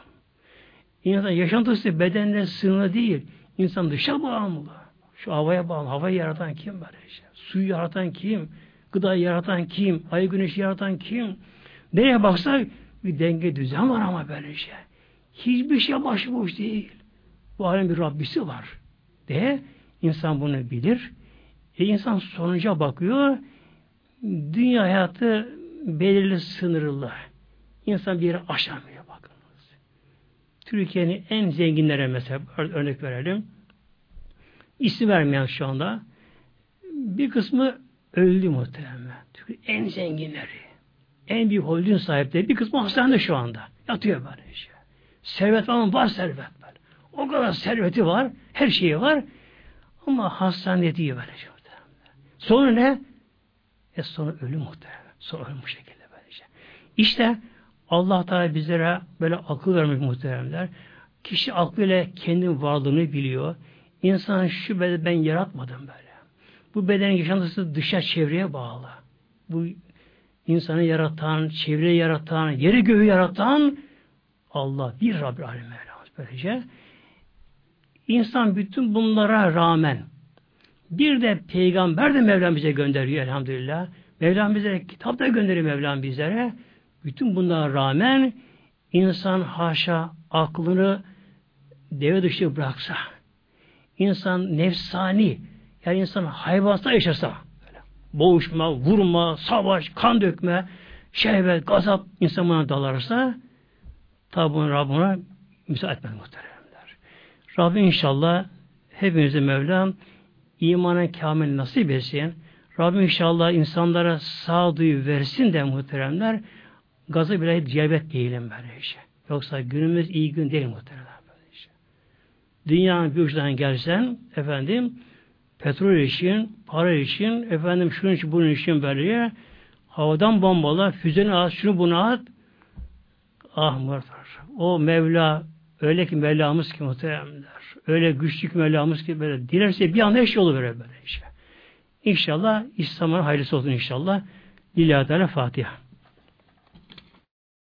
İnsan yaşantısı bedenle sınırlı değil. İnsan dışa bağımlı. Şu havaya bağlı. Havayı yaratan kim böyle şey? Suyu yaratan kim? Gıdayı yaratan kim? Ay güneşi yaratan kim? Nereye baksak bir denge düzen var ama böyle şey. Hiçbir şey başıboş değil. Bu alem bir Rabbisi var. De insan bunu bilir. E insan sonuca bakıyor. Dünya hayatı belirli sınırlı. İnsan bir yere aşamıyor bakınız. Türkiye'nin en zenginlere mesela örnek verelim. İsim vermeyen şu anda. Bir kısmı öldü muhtemelen. Türkiye en zenginleri. En büyük holding sahipleri bir kısmı hastanede şu anda. Yatıyor böyle işte. Servet falan var servet böyle. O kadar serveti var. Her şeyi var. Ama hastanede diye böyle şey Sonra ne? E sonra ölüm muhtemelen. Sonra ölüm bu şekilde böylece. İşte Allah Teala bizlere böyle akıl vermek muhteremler. Kişi aklıyla kendi varlığını biliyor. İnsan şu bedeni ben yaratmadım böyle. Bu bedenin yaşantısı dışa çevreye bağlı. Bu insanı yaratan, çevreyi yaratan, yeri göğü yaratan Allah bir Rabbi Alem Mevlamız böylece. İnsan bütün bunlara rağmen bir de peygamber de Mevlam bize gönderiyor elhamdülillah. Mevlam bize kitap da gönderiyor Mevlam bizlere. Bütün bunlara rağmen insan haşa aklını deve dışı bıraksa, insan nefsani, yani insan hayvansa yaşasa, boğuşma, vurma, savaş, kan dökme, şehvet, gazap insan buna dalarsa, tabi bunu Rabbine müsaade etmez muhteremler. Rabbim inşallah hepimize Mevlam imana kamil nasip etsin. Rabbim inşallah insanlara sağduyu versin de muhteremler gazı bile celbet değilim böyle işte. Yoksa günümüz iyi gün değil muhteremler böyle işte. Dünyanın bir uçtan gelsen efendim petrol için, para için, efendim şunun için, bunun için böyle havadan bombalar, füzeni at, şunu bunu at. Ah muhtemelen. O Mevla öyle ki Mevlamız ki muhteremler. Öyle güçlü ki Mevlamız ki böyle. Dilerse bir anda her şey olur böyle işte. İnşallah İslam'ın hayırlısı olsun inşallah. Lillahi Teala Fatiha.